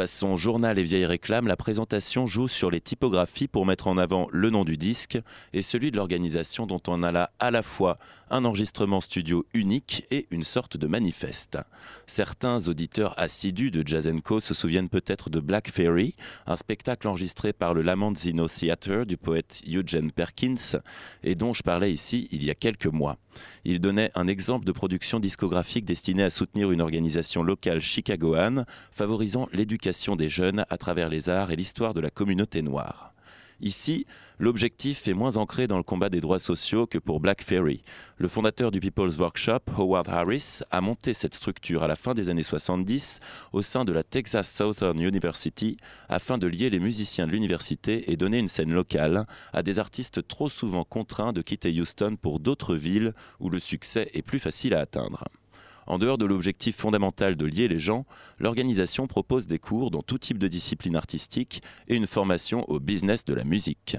Façon journal et vieille réclame, la présentation joue sur les typographies pour mettre en avant le nom du disque et celui de l'organisation dont on a là à la fois un enregistrement studio unique et une sorte de manifeste. Certains auditeurs assidus de Jazz Co se souviennent peut-être de Black Fairy, un spectacle enregistré par le Lamanzino Theatre du poète Eugene Perkins et dont je parlais ici il y a quelques mois. Il donnait un exemple de production discographique destinée à soutenir une organisation locale chicagoane favorisant l'éducation des jeunes à travers les arts et l'histoire de la communauté noire. Ici, l'objectif est moins ancré dans le combat des droits sociaux que pour Black Ferry. Le fondateur du People's Workshop, Howard Harris, a monté cette structure à la fin des années 70 au sein de la Texas Southern University afin de lier les musiciens de l'université et donner une scène locale à des artistes trop souvent contraints de quitter Houston pour d'autres villes où le succès est plus facile à atteindre. En dehors de l'objectif fondamental de lier les gens, l'organisation propose des cours dans tout type de discipline artistique et une formation au business de la musique.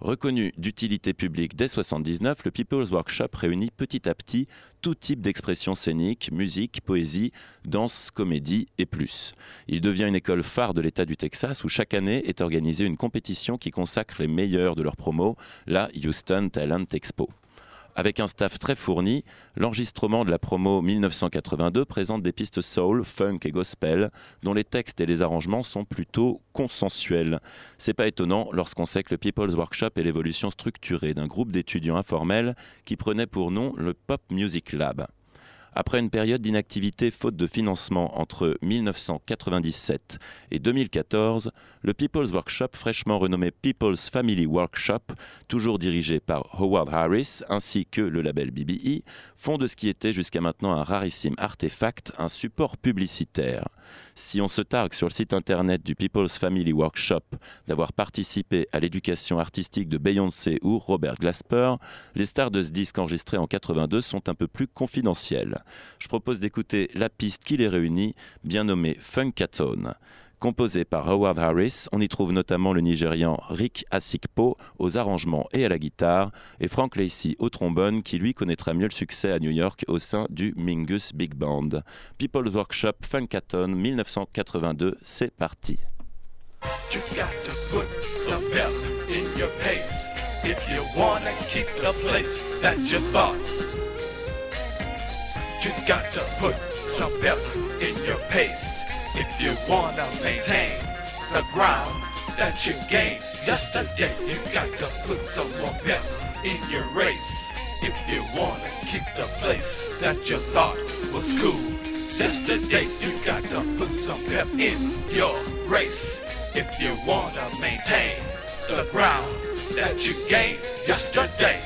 Reconnu d'utilité publique dès 1979, le People's Workshop réunit petit à petit tout type d'expression scénique, musique, poésie, danse, comédie et plus. Il devient une école phare de l'État du Texas où chaque année est organisée une compétition qui consacre les meilleurs de leurs promos, la Houston Talent Expo. Avec un staff très fourni, l'enregistrement de la promo 1982 présente des pistes soul, funk et gospel, dont les textes et les arrangements sont plutôt consensuels. C'est pas étonnant lorsqu'on sait que le People's Workshop est l'évolution structurée d'un groupe d'étudiants informels qui prenait pour nom le Pop Music Lab. Après une période d'inactivité faute de financement entre 1997 et 2014, le People's Workshop, fraîchement renommé People's Family Workshop, toujours dirigé par Howard Harris, ainsi que le label BBE, font de ce qui était jusqu'à maintenant un rarissime artefact un support publicitaire. Si on se targue sur le site internet du People's Family Workshop d'avoir participé à l'éducation artistique de Beyoncé ou Robert Glasper, les stars de ce disque enregistré en 82 sont un peu plus confidentielles. Je propose d'écouter la piste qui les réunit, bien nommée Funkatone. Composé par Howard Harris, on y trouve notamment le Nigérian Rick Asikpo aux arrangements et à la guitare, et Frank Lacey au trombone, qui lui connaîtra mieux le succès à New York au sein du Mingus Big Band. People's Workshop Funkathon 1982, c'est parti. Put some pep in your pace if you keep the place that you to put some pep in your pace if you wanna maintain the ground that you gained yesterday. You got to put some more pep in your race if you wanna keep the place that you thought was cool. Yesterday, you got to put some pep in your race if you wanna maintain the ground that you gained yesterday.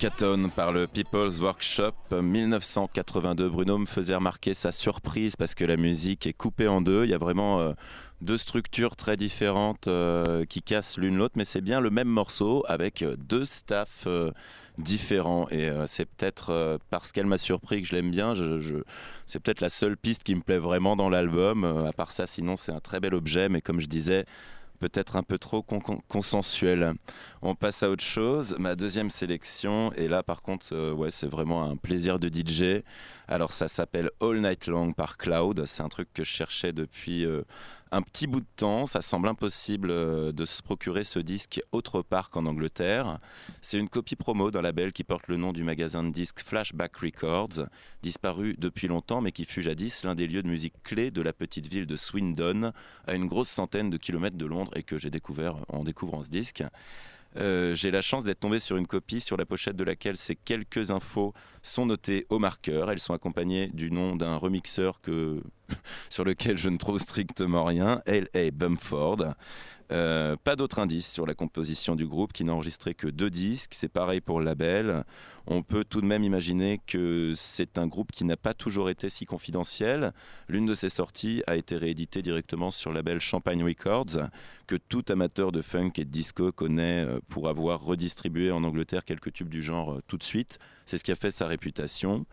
Funkathon par le People's Workshop 1982. Bruno me faisait remarquer sa surprise parce que la musique est coupée en deux. Il y a vraiment euh, deux structures très différentes euh, qui cassent l'une l'autre, mais c'est bien le même morceau avec euh, deux staffs différents. Et c'est peut-être parce qu'elle m'a surpris que je l'aime bien. C'est peut-être la seule piste qui me plaît vraiment dans l'album. À part ça, sinon, c'est un très bel objet, mais comme je disais, peut-être un peu trop con- con- consensuel. On passe à autre chose. Ma deuxième sélection, et là par contre, euh, ouais, c'est vraiment un plaisir de DJ. Alors ça s'appelle All Night Long par Cloud. C'est un truc que je cherchais depuis euh, un petit bout de temps, ça semble impossible euh, de se procurer ce disque autre part qu'en Angleterre. C'est une copie promo d'un label qui porte le nom du magasin de disques Flashback Records, disparu depuis longtemps mais qui fut jadis l'un des lieux de musique clés de la petite ville de Swindon, à une grosse centaine de kilomètres de Londres et que j'ai découvert en découvrant ce disque. Euh, j'ai la chance d'être tombé sur une copie sur la pochette de laquelle ces quelques infos sont notées au marqueur. Elles sont accompagnées du nom d'un remixeur sur lequel je ne trouve strictement rien, L.A. Bumford. Euh, pas d'autres indices sur la composition du groupe qui n'a enregistré que deux disques. C'est pareil pour le label. On peut tout de même imaginer que c'est un groupe qui n'a pas toujours été si confidentiel. L'une de ses sorties a été rééditée directement sur le label Champagne Records, que tout amateur de funk et de disco connaît euh, pour avoir redistribué en Angleterre quelques tubes du genre euh, tout de suite. C'est ce qui a fait sa réputation.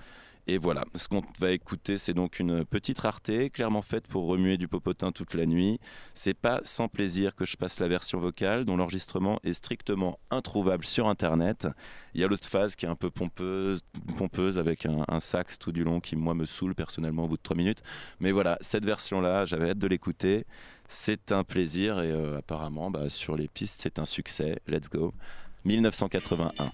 Et voilà, ce qu'on va écouter, c'est donc une petite rareté, clairement faite pour remuer du popotin toute la nuit. C'est pas sans plaisir que je passe la version vocale, dont l'enregistrement est strictement introuvable sur Internet. Il y a l'autre phase qui est un peu pompeuse, pompeuse avec un, sax tout du long qui, moi, me saoule personnellement au bout de trois minutes. Mais voilà, cette version-là, j'avais hâte de l'écouter. C'est un plaisir et euh, apparemment, bah, sur les pistes, c'est un succès. Let's go. 1981.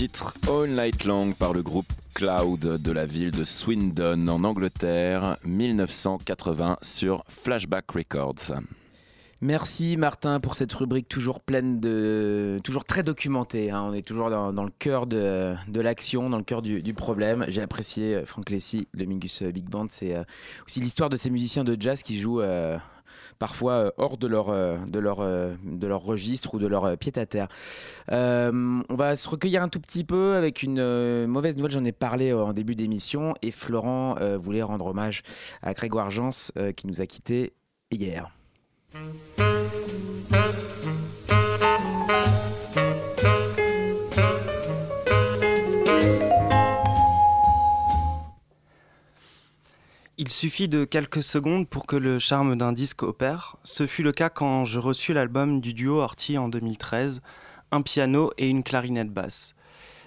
Titre All Night Long par le groupe Cloud de la ville de Swindon en Angleterre, 1980 sur Flashback Records. Merci Martin pour cette rubrique toujours pleine de, toujours très documentée. hein. On est toujours dans, le cœur de, de l'action, dans le cœur du, du problème. J'ai apprécié euh, Frank Lessie, le Mingus euh, Big Band. C'est euh, aussi l'histoire de ces musiciens de jazz qui jouent parfois hors de leur, de leur, de leur registre ou de leur pied à terre. Euh, on va se recueillir un tout petit peu avec une euh, mauvaise nouvelle. J'en ai parlé euh, en début d'émission et Florent voulait rendre hommage à Grégoire Jans qui nous a quittés hier. Il suffit de quelques secondes pour que le charme d'un disque opère. Ce fut le cas quand je reçus l'album du duo Horty en 2013, un piano et une clarinette basse.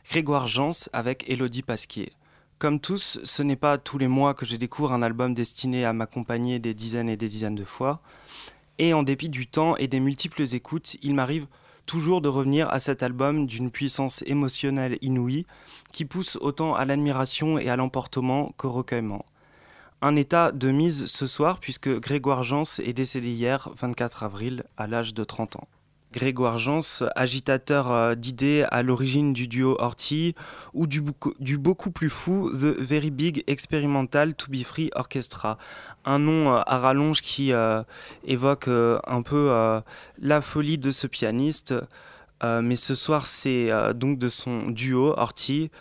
Grégoire Jans avec Élodie Pasquier. Comme tous, ce n'est pas tous les mois que je découvre un album destiné à m'accompagner des dizaines et des dizaines de fois. Et en dépit du temps et des multiples écoutes, il m'arrive toujours de revenir à cet album d'une puissance émotionnelle inouïe qui pousse autant à l'admiration et à l'emportement qu'au recueillement. Un état de mise ce soir puisque Grégoire Jans est décédé hier, 24 avril, à l'âge de 30 ans. Grégoire Jans, agitateur euh, d'idées à l'origine du duo Horty ou du, beaucoup- plus fou The Very Big Experimental To Be Free Orchestra. Un nom euh, à rallonge qui euh, évoque un peu la folie de ce pianiste. Mais ce soir, c'est donc de son duo Horty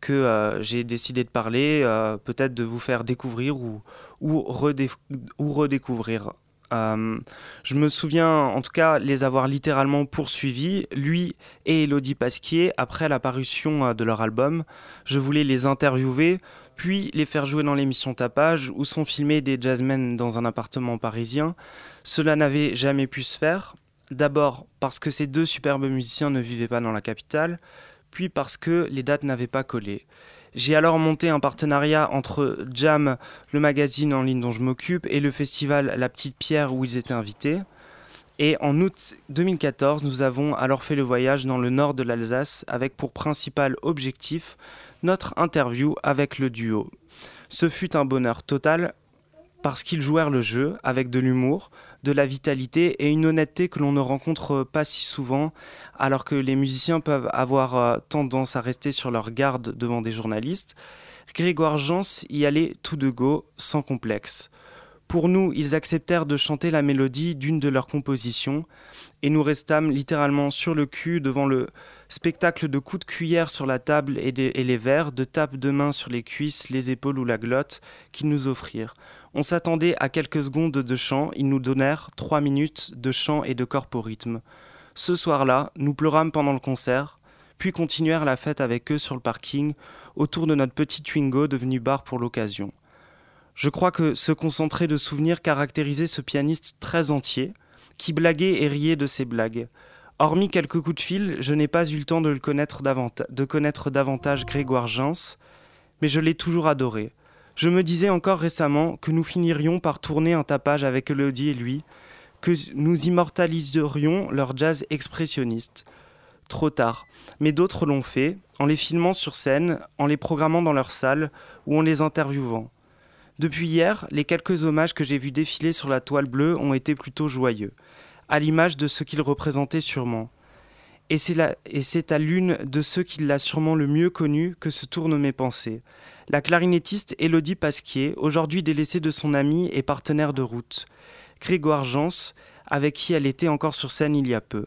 que j'ai décidé de parler, peut-être de vous faire découvrir ou, ou redécouvrir. Euh, je me souviens en tout cas les avoir littéralement poursuivis, lui et Elodie Pasquier, après la parution euh, de leur album. Je voulais les interviewer, puis les faire jouer dans l'émission Tapage, où sont filmés des jazzmen dans un appartement parisien. Cela n'avait jamais pu se faire. D'abord parce que ces deux superbes musiciens ne vivaient pas dans la capitale, puis parce que les dates n'avaient pas collé. J'ai alors monté un partenariat entre Jam, le magazine en ligne dont je m'occupe, et le festival La Petite Pierre où ils étaient invités. Et en août 2014, nous avons alors fait le voyage dans le nord de l'Alsace avec pour principal objectif notre interview avec le duo. Ce fut un bonheur total parce qu'ils jouèrent le jeu avec de l'humour, de la vitalité et une honnêteté que l'on ne rencontre pas si souvent, alors que les musiciens peuvent avoir euh, tendance à rester sur leur garde devant des journalistes. Grégoire Jans y allait tout de go, sans complexe. Pour nous, ils acceptèrent de chanter la mélodie d'une de leurs compositions, et nous restâmes littéralement sur le cul devant le spectacle de coups de cuillère sur la table et, et les verres, de tapes de main sur les cuisses, les épaules ou la glotte qu'ils nous offrirent. On s'attendait à quelques secondes de chant, ils nous donnèrent trois minutes de chant et de corporhythme. Ce soir-là, nous pleurâmes pendant le concert, puis continuèrent la fête avec eux sur le parking, autour de notre petit Twingo devenu bar pour l'occasion. Je crois que ce concentré de souvenirs caractérisait ce pianiste très entier, qui blaguait et riait de ses blagues. Hormis quelques coups de fil, je n'ai pas eu le temps de, le connaître, de connaître davantage Grégoire Jans, mais je l'ai toujours adoré. Je me disais encore récemment que nous finirions par tourner un tapage avec Elodie et lui, que nous immortaliserions leur jazz expressionniste. Trop tard, mais d'autres l'ont fait, en les filmant sur scène, en les programmant dans leur salle ou en les interviewant. Depuis hier, les quelques hommages que j'ai vus défiler sur la toile bleue ont été plutôt joyeux, à l'image de ce qu'ils représentaient sûrement. Et c'est à l'une de ceux qui l'a sûrement le mieux connu que se tournent mes pensées. La clarinettiste Élodie Pasquier, aujourd'hui délaissée de son ami et partenaire de route. Grégoire Jans, avec qui elle était encore sur scène il y a peu.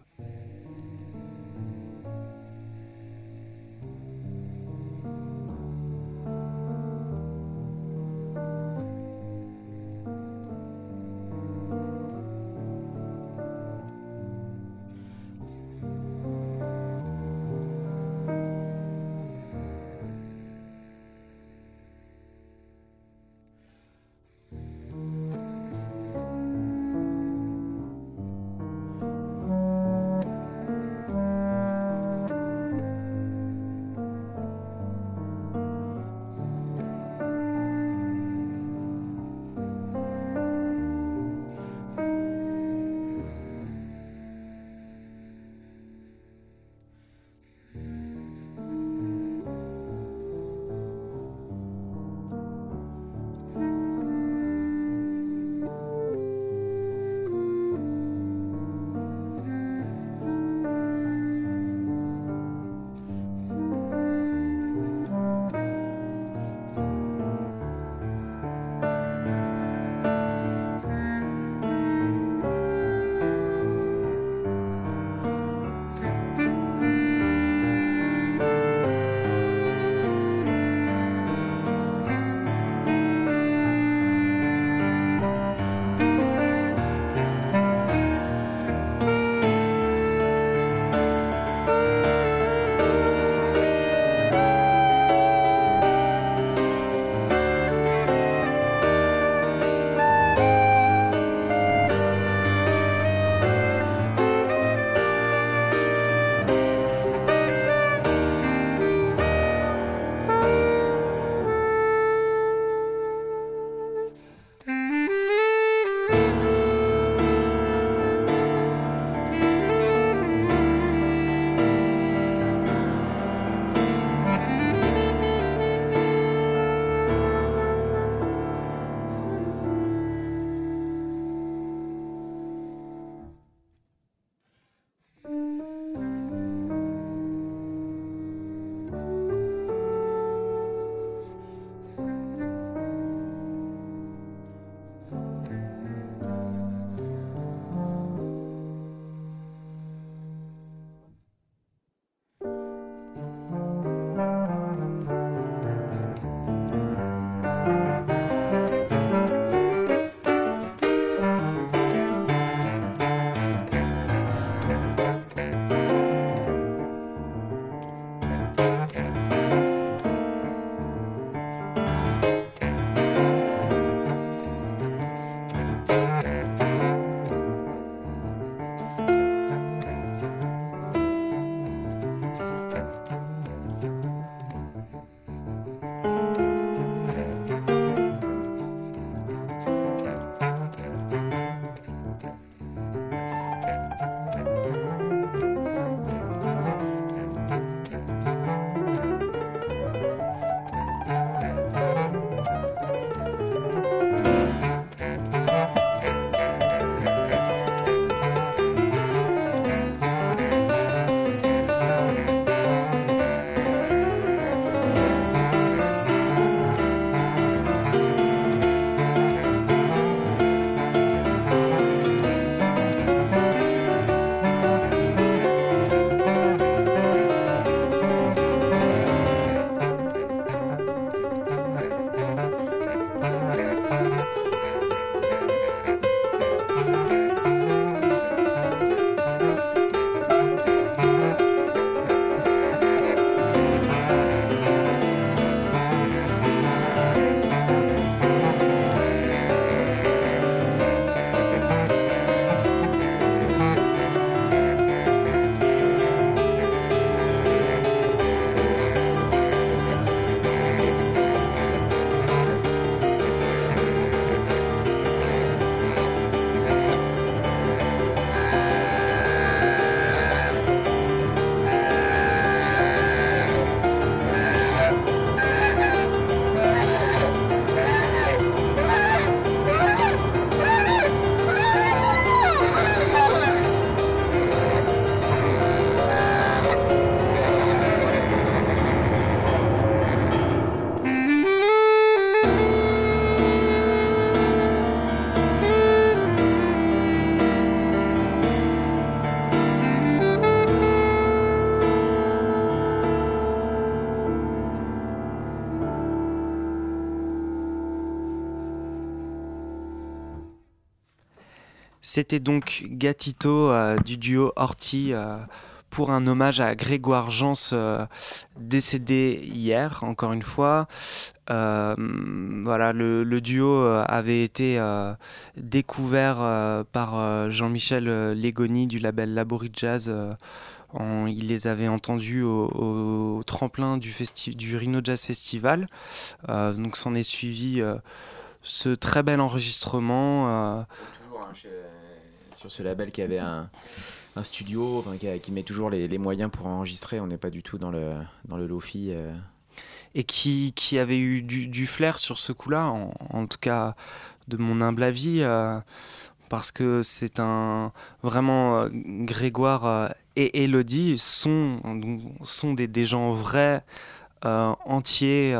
C'était donc Gatito euh, du duo Horty euh, pour un hommage à Grégoire Jans, euh, décédé hier, encore une fois. Euh, voilà, le, duo avait été découvert par Jean-Michel Légoni du label Laborie Jazz. il les avait entendus au, tremplin du, du Rhino Jazz Festival. Donc s'en est suivi ce très bel enregistrement. hein, sur ce label qui avait un, studio, qui, met toujours les, moyens pour enregistrer. On n'est pas du tout dans le, dans le lofi. euh. et qui, qui avait eu du, flair sur ce coup-là, en, tout cas de mon humble avis, euh, parce que c'est un vraiment euh, Grégoire et Elodie sont, sont des, gens vrais, entiers,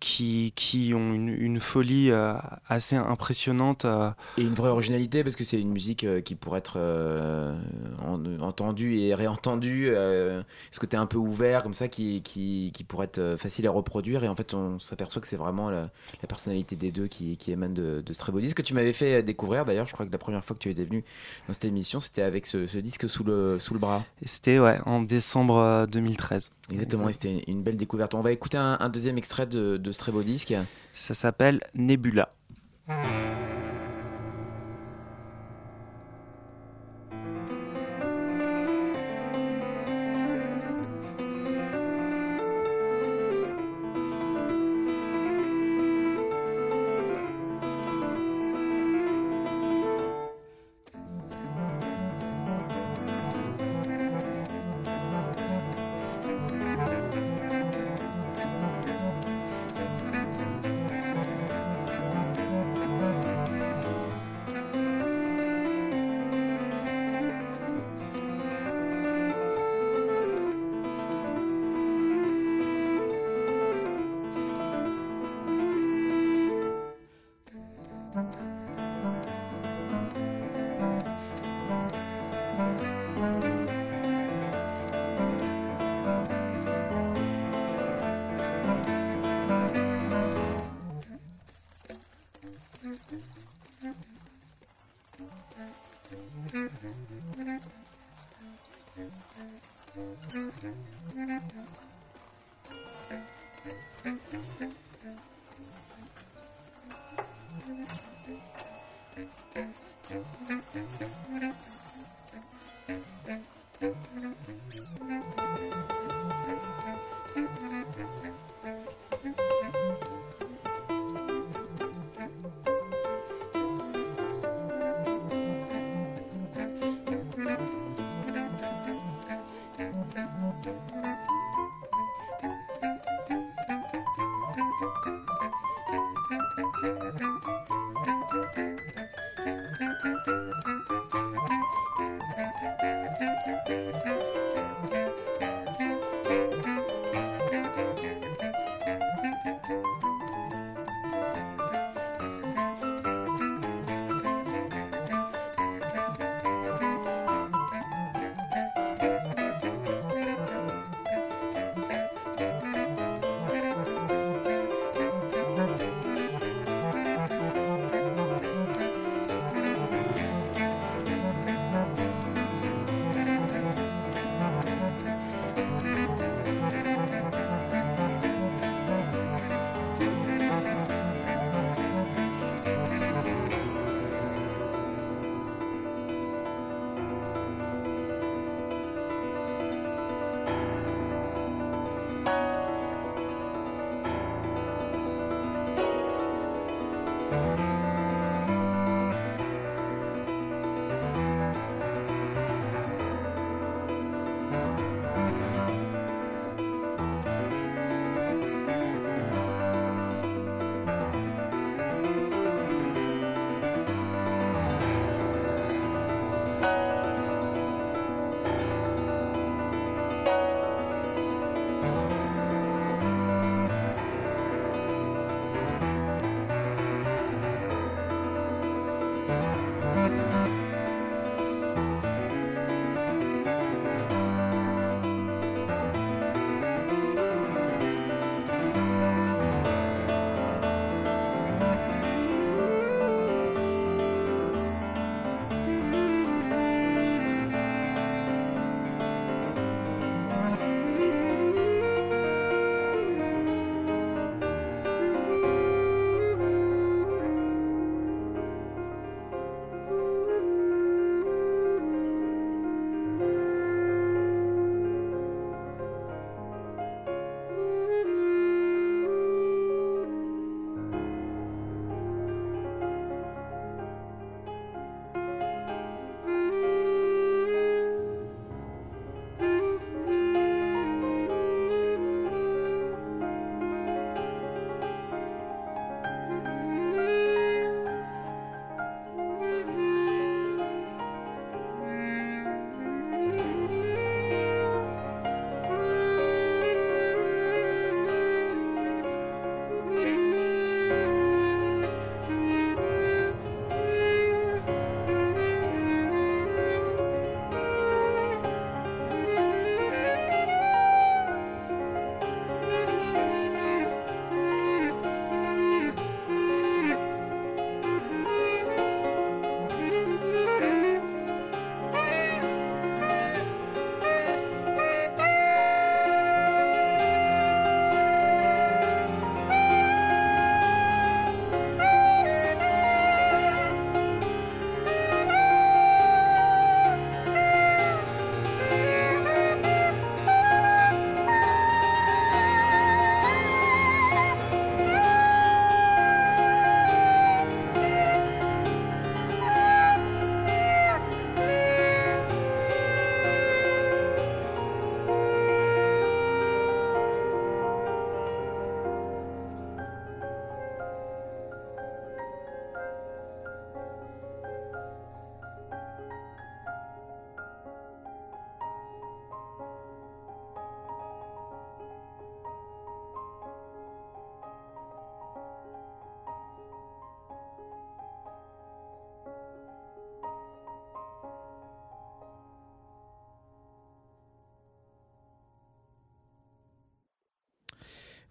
qui, qui ont une, une folie euh, assez impressionnante. euh, Et une vraie originalité parce que c'est une musique euh, qui pourrait être euh, en- entendue et réentendue. ce côté un peu ouvert comme ça qui, qui, qui pourrait être facile à reproduire. Et en fait, on s'aperçoit que c'est vraiment la, la personnalité des deux qui, qui émane de, de ce très beau disque que tu m'avais fait découvrir. D'ailleurs, je crois que la première fois que tu étais venu dans cette émission, c'était avec ce, ce disque sous le, sous le bras. C'était ouais, en décembre euh, 2013. Exactement, et c'était une, belle découverte. On va écouter un, un deuxième extrait de, de ce très beau disque. Ça s'appelle Nebula. Thank you.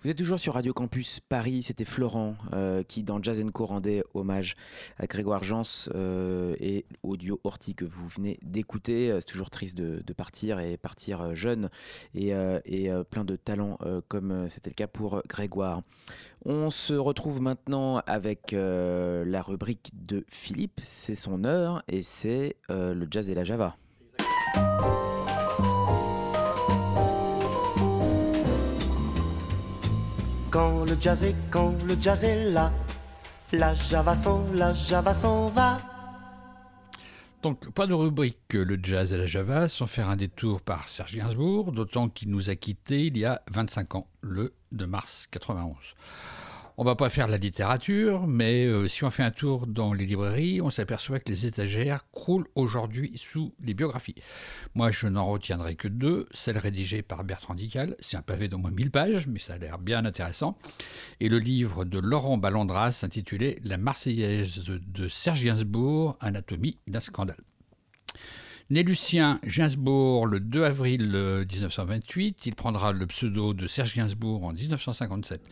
Vous êtes toujours sur Radio Campus Paris. C'était Florent euh, qui, dans Jazz Co, rendait hommage à Grégoire Jans euh, et au duo Horty que vous venez d'écouter. Euh, C'est toujours triste de, partir et partir euh, jeune et, plein de talents comme c'était le cas pour Grégoire. On se retrouve maintenant avec la rubrique de Philippe. C'est son heure et c'est le jazz et la java. Quand le jazz est, quand le jazz est là, la java s'en, la java s'en va. Donc, pas de rubrique que le jazz et la java, sans faire un détour par Serge Gainsbourg, d'autant qu'il nous a quittés il y a 25 ans, le 2 mars 91. On va pas faire de la littérature, mais euh, si on fait un tour dans les librairies, on s'aperçoit que les étagères croulent aujourd'hui sous les biographies. Moi, je n'en retiendrai que deux. Celle rédigée par Bertrand Dical, c'est un pavé d'au moins 1000 pages, mais ça a l'air bien intéressant. Et le livre de Laurent Ballandras intitulé La Marseillaise de Serge Gainsbourg, Anatomie d'un scandale. Né Lucien Gainsbourg le 2 avril euh, 1928, il prendra le pseudo de Serge Gainsbourg en 1957.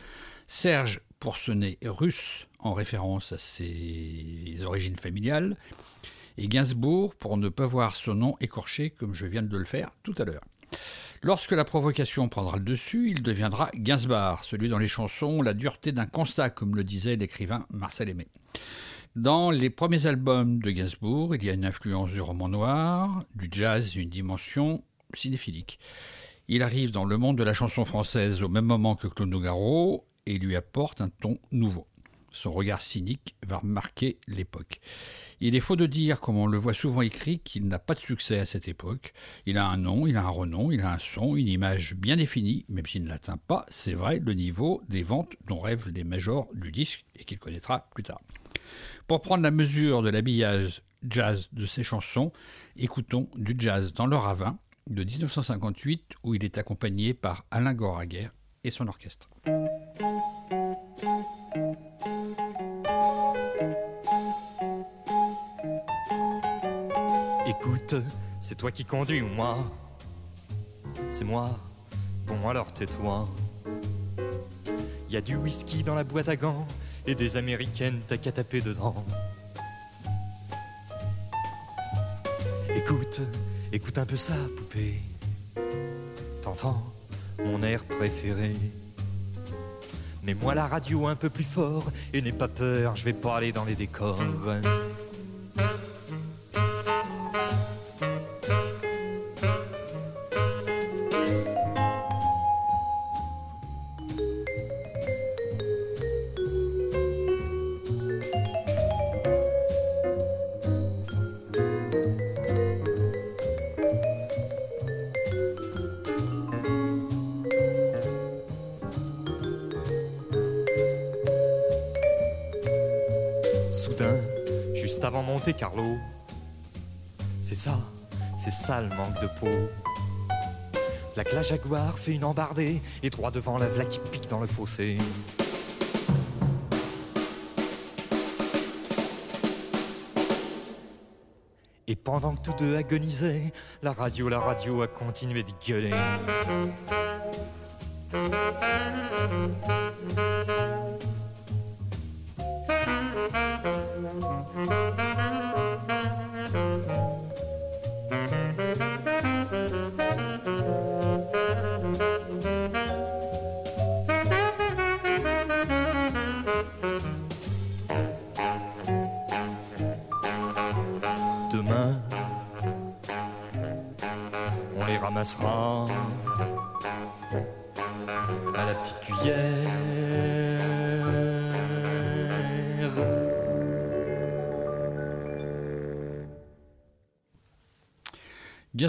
Serge pour ce nez russe, en référence à ses origines familiales, et Gainsbourg pour ne pas voir son nom écorché comme je viens de le faire tout à l'heure. Lorsque la provocation prendra le dessus, il deviendra Gainsbar, celui dans les chansons La dureté d'un constat, comme le disait l'écrivain Marcel Aimé. Dans les premiers albums de Gainsbourg, il y a une influence du roman noir, du jazz, une dimension cinéphilique. Il arrive dans le monde de la chanson française au même moment que Claude Nougaro et lui apporte un ton nouveau. Son regard cynique va marquer l'époque. Il est faux de dire, comme on le voit souvent écrit, qu'il n'a pas de succès à cette époque. Il a un nom, il a un renom, il a un son, une image bien définie, même s'il n'atteint pas, c'est vrai, le niveau des ventes dont rêvent les majors du disque et qu'il connaîtra plus tard. Pour prendre la mesure de l'habillage jazz de ses chansons, écoutons du jazz dans le ravin de 1958 où il est accompagné par Alain Goraguer et son orchestre. Écoute, c'est toi qui conduis moi C'est moi. Bon alors tais-toi. Y a du whisky dans la boîte à gants et des américaines t'as qu'à taper dedans. Écoute, écoute un peu ça, poupée. T'entends? Mon air préféré. Mets-moi la radio un peu plus fort et n'aie pas peur, je vais pas aller dans les décors. Avant Monte Carlo, c'est ça, c'est ça le manque de peau. La la Jaguar fait une embardée et droit devant la vla qui pique dans le fossé. Et pendant que tous deux agonisaient, la radio, la radio a continué de gueuler.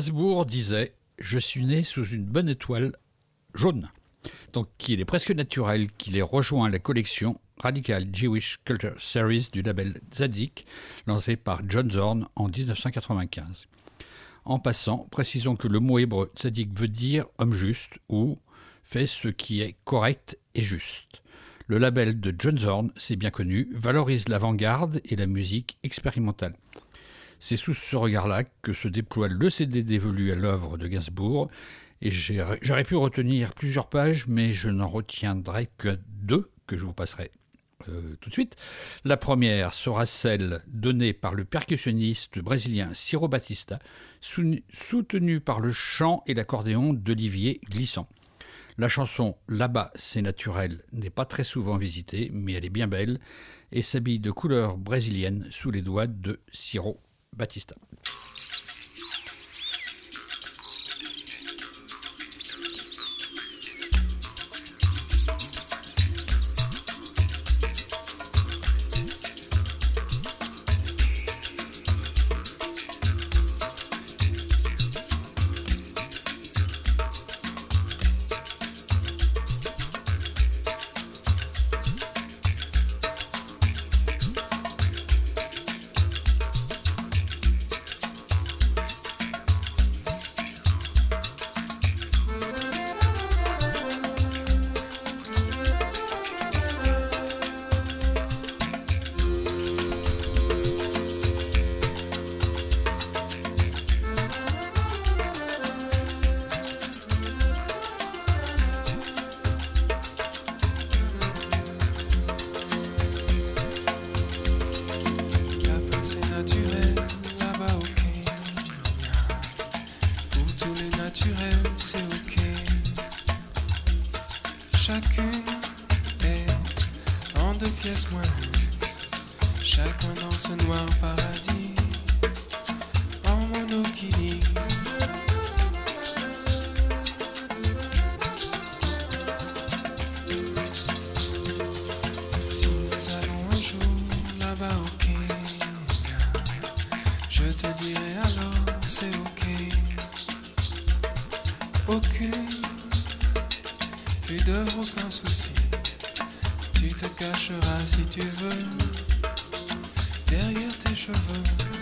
Gainsbourg disait Je suis né sous une bonne étoile jaune. Donc, il est presque naturel qu'il ait rejoint la collection Radical Jewish Culture Series du label Zadig, lancé par John Zorn en 1995. En passant, précisons que le mot hébreu Zadig veut dire homme juste ou fait ce qui est correct et juste. Le label de John Zorn, c'est bien connu, valorise l'avant-garde et la musique expérimentale. C'est sous ce regard-là que se déploie le CD dévolu à l'œuvre de Gainsbourg Et j'aurais pu retenir plusieurs pages, mais je n'en retiendrai que deux que je vous passerai euh, tout de suite. La première sera celle donnée par le percussionniste brésilien Ciro Batista, sou- soutenu par le chant et l'accordéon d'Olivier Glissant. La chanson Là-bas, c'est naturel n'est pas très souvent visitée, mais elle est bien belle et s'habille de couleur brésilienne sous les doigts de Ciro Batista. Je te dirai alors c'est ok. Aucune pudeur, aucun souci. Tu te cacheras si tu veux derrière tes cheveux.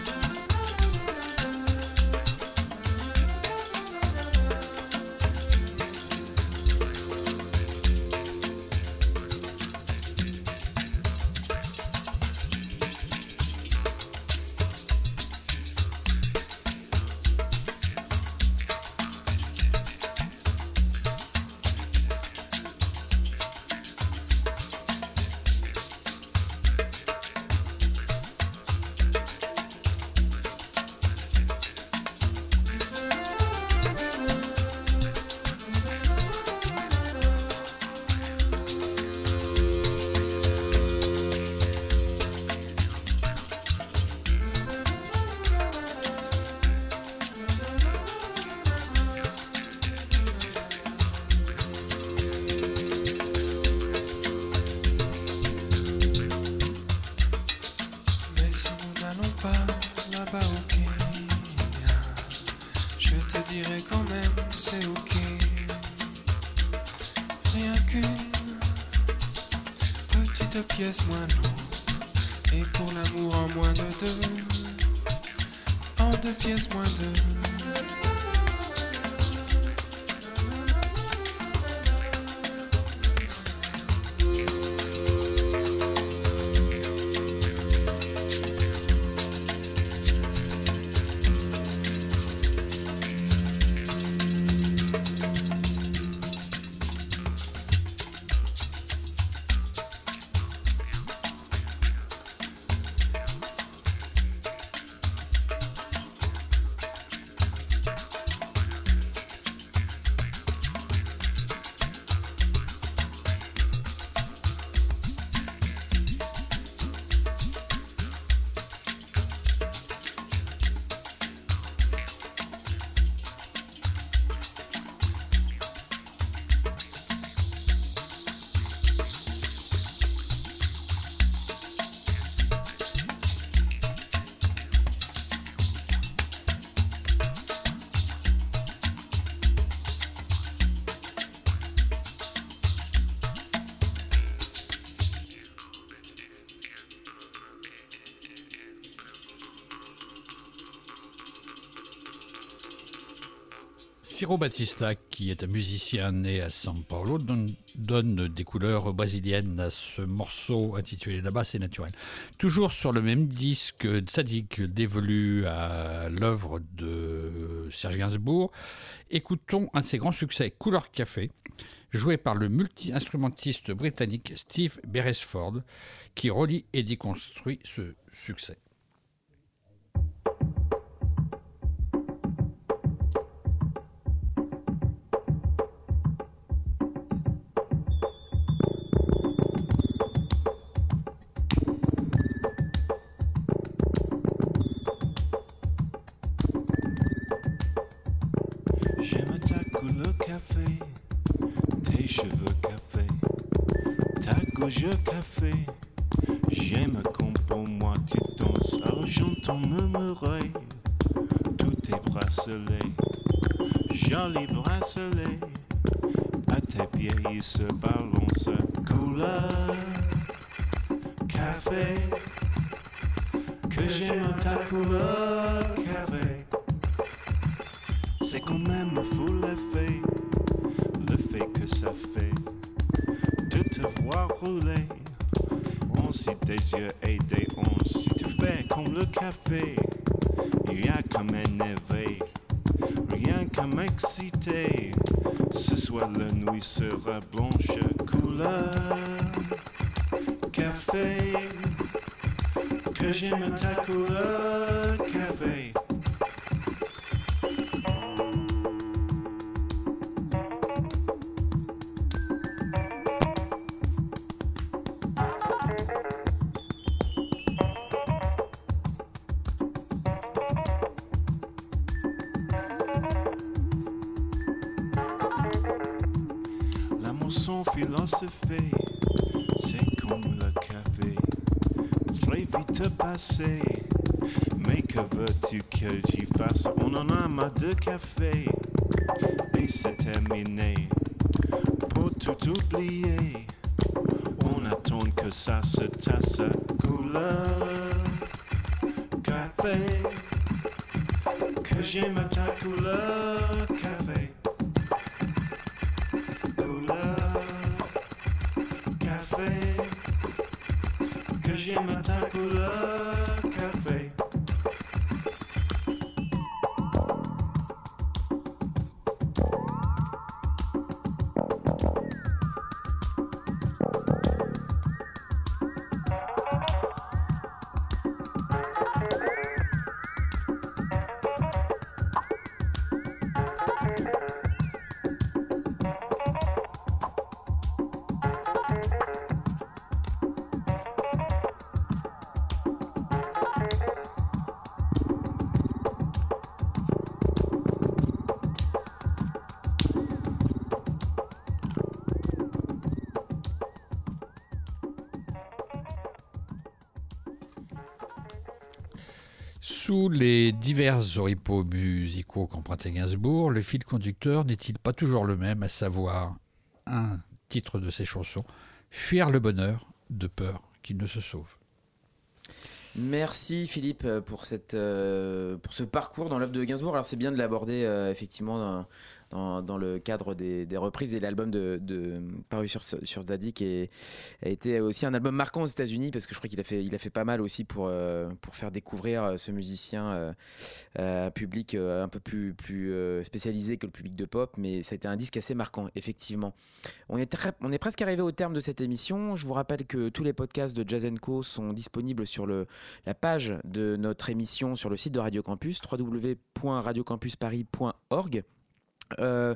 Ciro Batista, qui est un musicien né à São Paulo, donne, donne des couleurs brésiliennes à ce morceau intitulé Là-bas, c'est naturel. Toujours sur le même disque, Tzadik dévolu à l'œuvre de Serge Gainsbourg. Écoutons un de ses grands succès, Couleur Café, joué par le multi-instrumentiste britannique Steve Beresford, qui relie et déconstruit ce succès. J'aime comme pour moi tu danses, alors j'entends murmurer tous tes bracelets, jolis bracelets. À tes pieds ils se balancent, couleur café. Que j'aime ta couleur café. C'est quand même fou l'effet, l'effet que ça fait de te voir rouler. Onsi des yeux et des onces, si tu fais comme le café, rien qu'à m'énerver, rien qu'à m'exciter. Ce soir la nuit sera blanche, couleur café. Que j'aime ta couleur café. De café, divers oripeaux musicaux qu'empruntait Gainsbourg, le fil conducteur n'est-il pas toujours le même, à savoir un titre de ses chansons, Fuir le bonheur de peur qu'il ne se sauve Merci Philippe pour, euh, ce parcours dans l'œuvre de Gainsbourg. Alors c'est bien de l'aborder euh, effectivement dans, le cadre des, des reprises et l'album de, paru sur, sur Zadig et, a été aussi un album marquant aux États-Unis parce que je crois qu'il a fait, pas mal aussi pour, euh, faire découvrir euh, ce musicien euh, à un public un peu plus, spécialisé que le public de pop, mais ça a été un disque assez marquant, effectivement. On est, presque arrivé au terme de cette émission. Je vous rappelle que tous les podcasts de Jazz Co sont disponibles sur la page de notre émission sur le site de Radio Campus, www.radiocampusparis.org. Euh,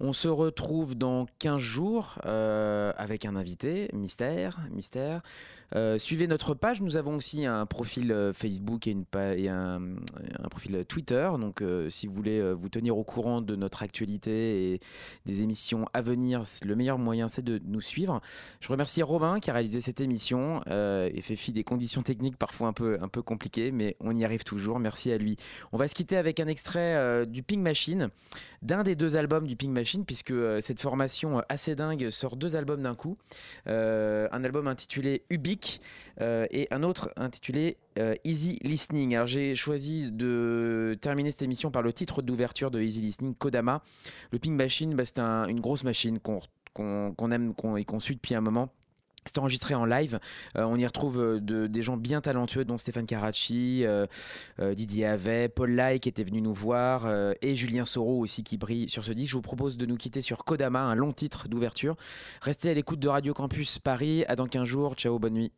on se retrouve dans 15 jours euh, avec un invité, mystère, mystère. Euh, suivez notre page, nous avons aussi un profil Facebook et, un, un profil Twitter. Donc si vous voulez vous tenir au courant de notre actualité et des émissions à venir, le meilleur moyen c'est de nous suivre. Je remercie Robin qui a réalisé cette émission et fait fi des conditions techniques parfois un peu, un peu compliquées, mais on y arrive toujours. Merci à lui. On va se quitter avec un extrait du Pink Machine, d'un des deux albums du Pink Machine, puisque euh, cette formation euh, assez dingue sort deux albums d'un coup. Euh, un album intitulé Ubik euh, et un autre intitulé Easy Listening. Alors j'ai choisi de terminer cette émission par le titre d'ouverture de Easy Listening, Kodama. Le Pink Machine, bah, c'est un- une grosse machine qu'on aime et qu'on suit depuis un moment. C'est enregistré en live. Euh, on y retrouve euh, de- des gens bien talentueux, dont Stéphane Caracci, euh, Didier Havet, Paul Lai qui était venu nous voir, et Julien Soro aussi qui brille sur ce disque. Je vous propose de nous quitter sur Kodama, un long titre d'ouverture. Restez à l'écoute de Radio Campus Paris. À dans 15 jours. Ciao, bonne nuit.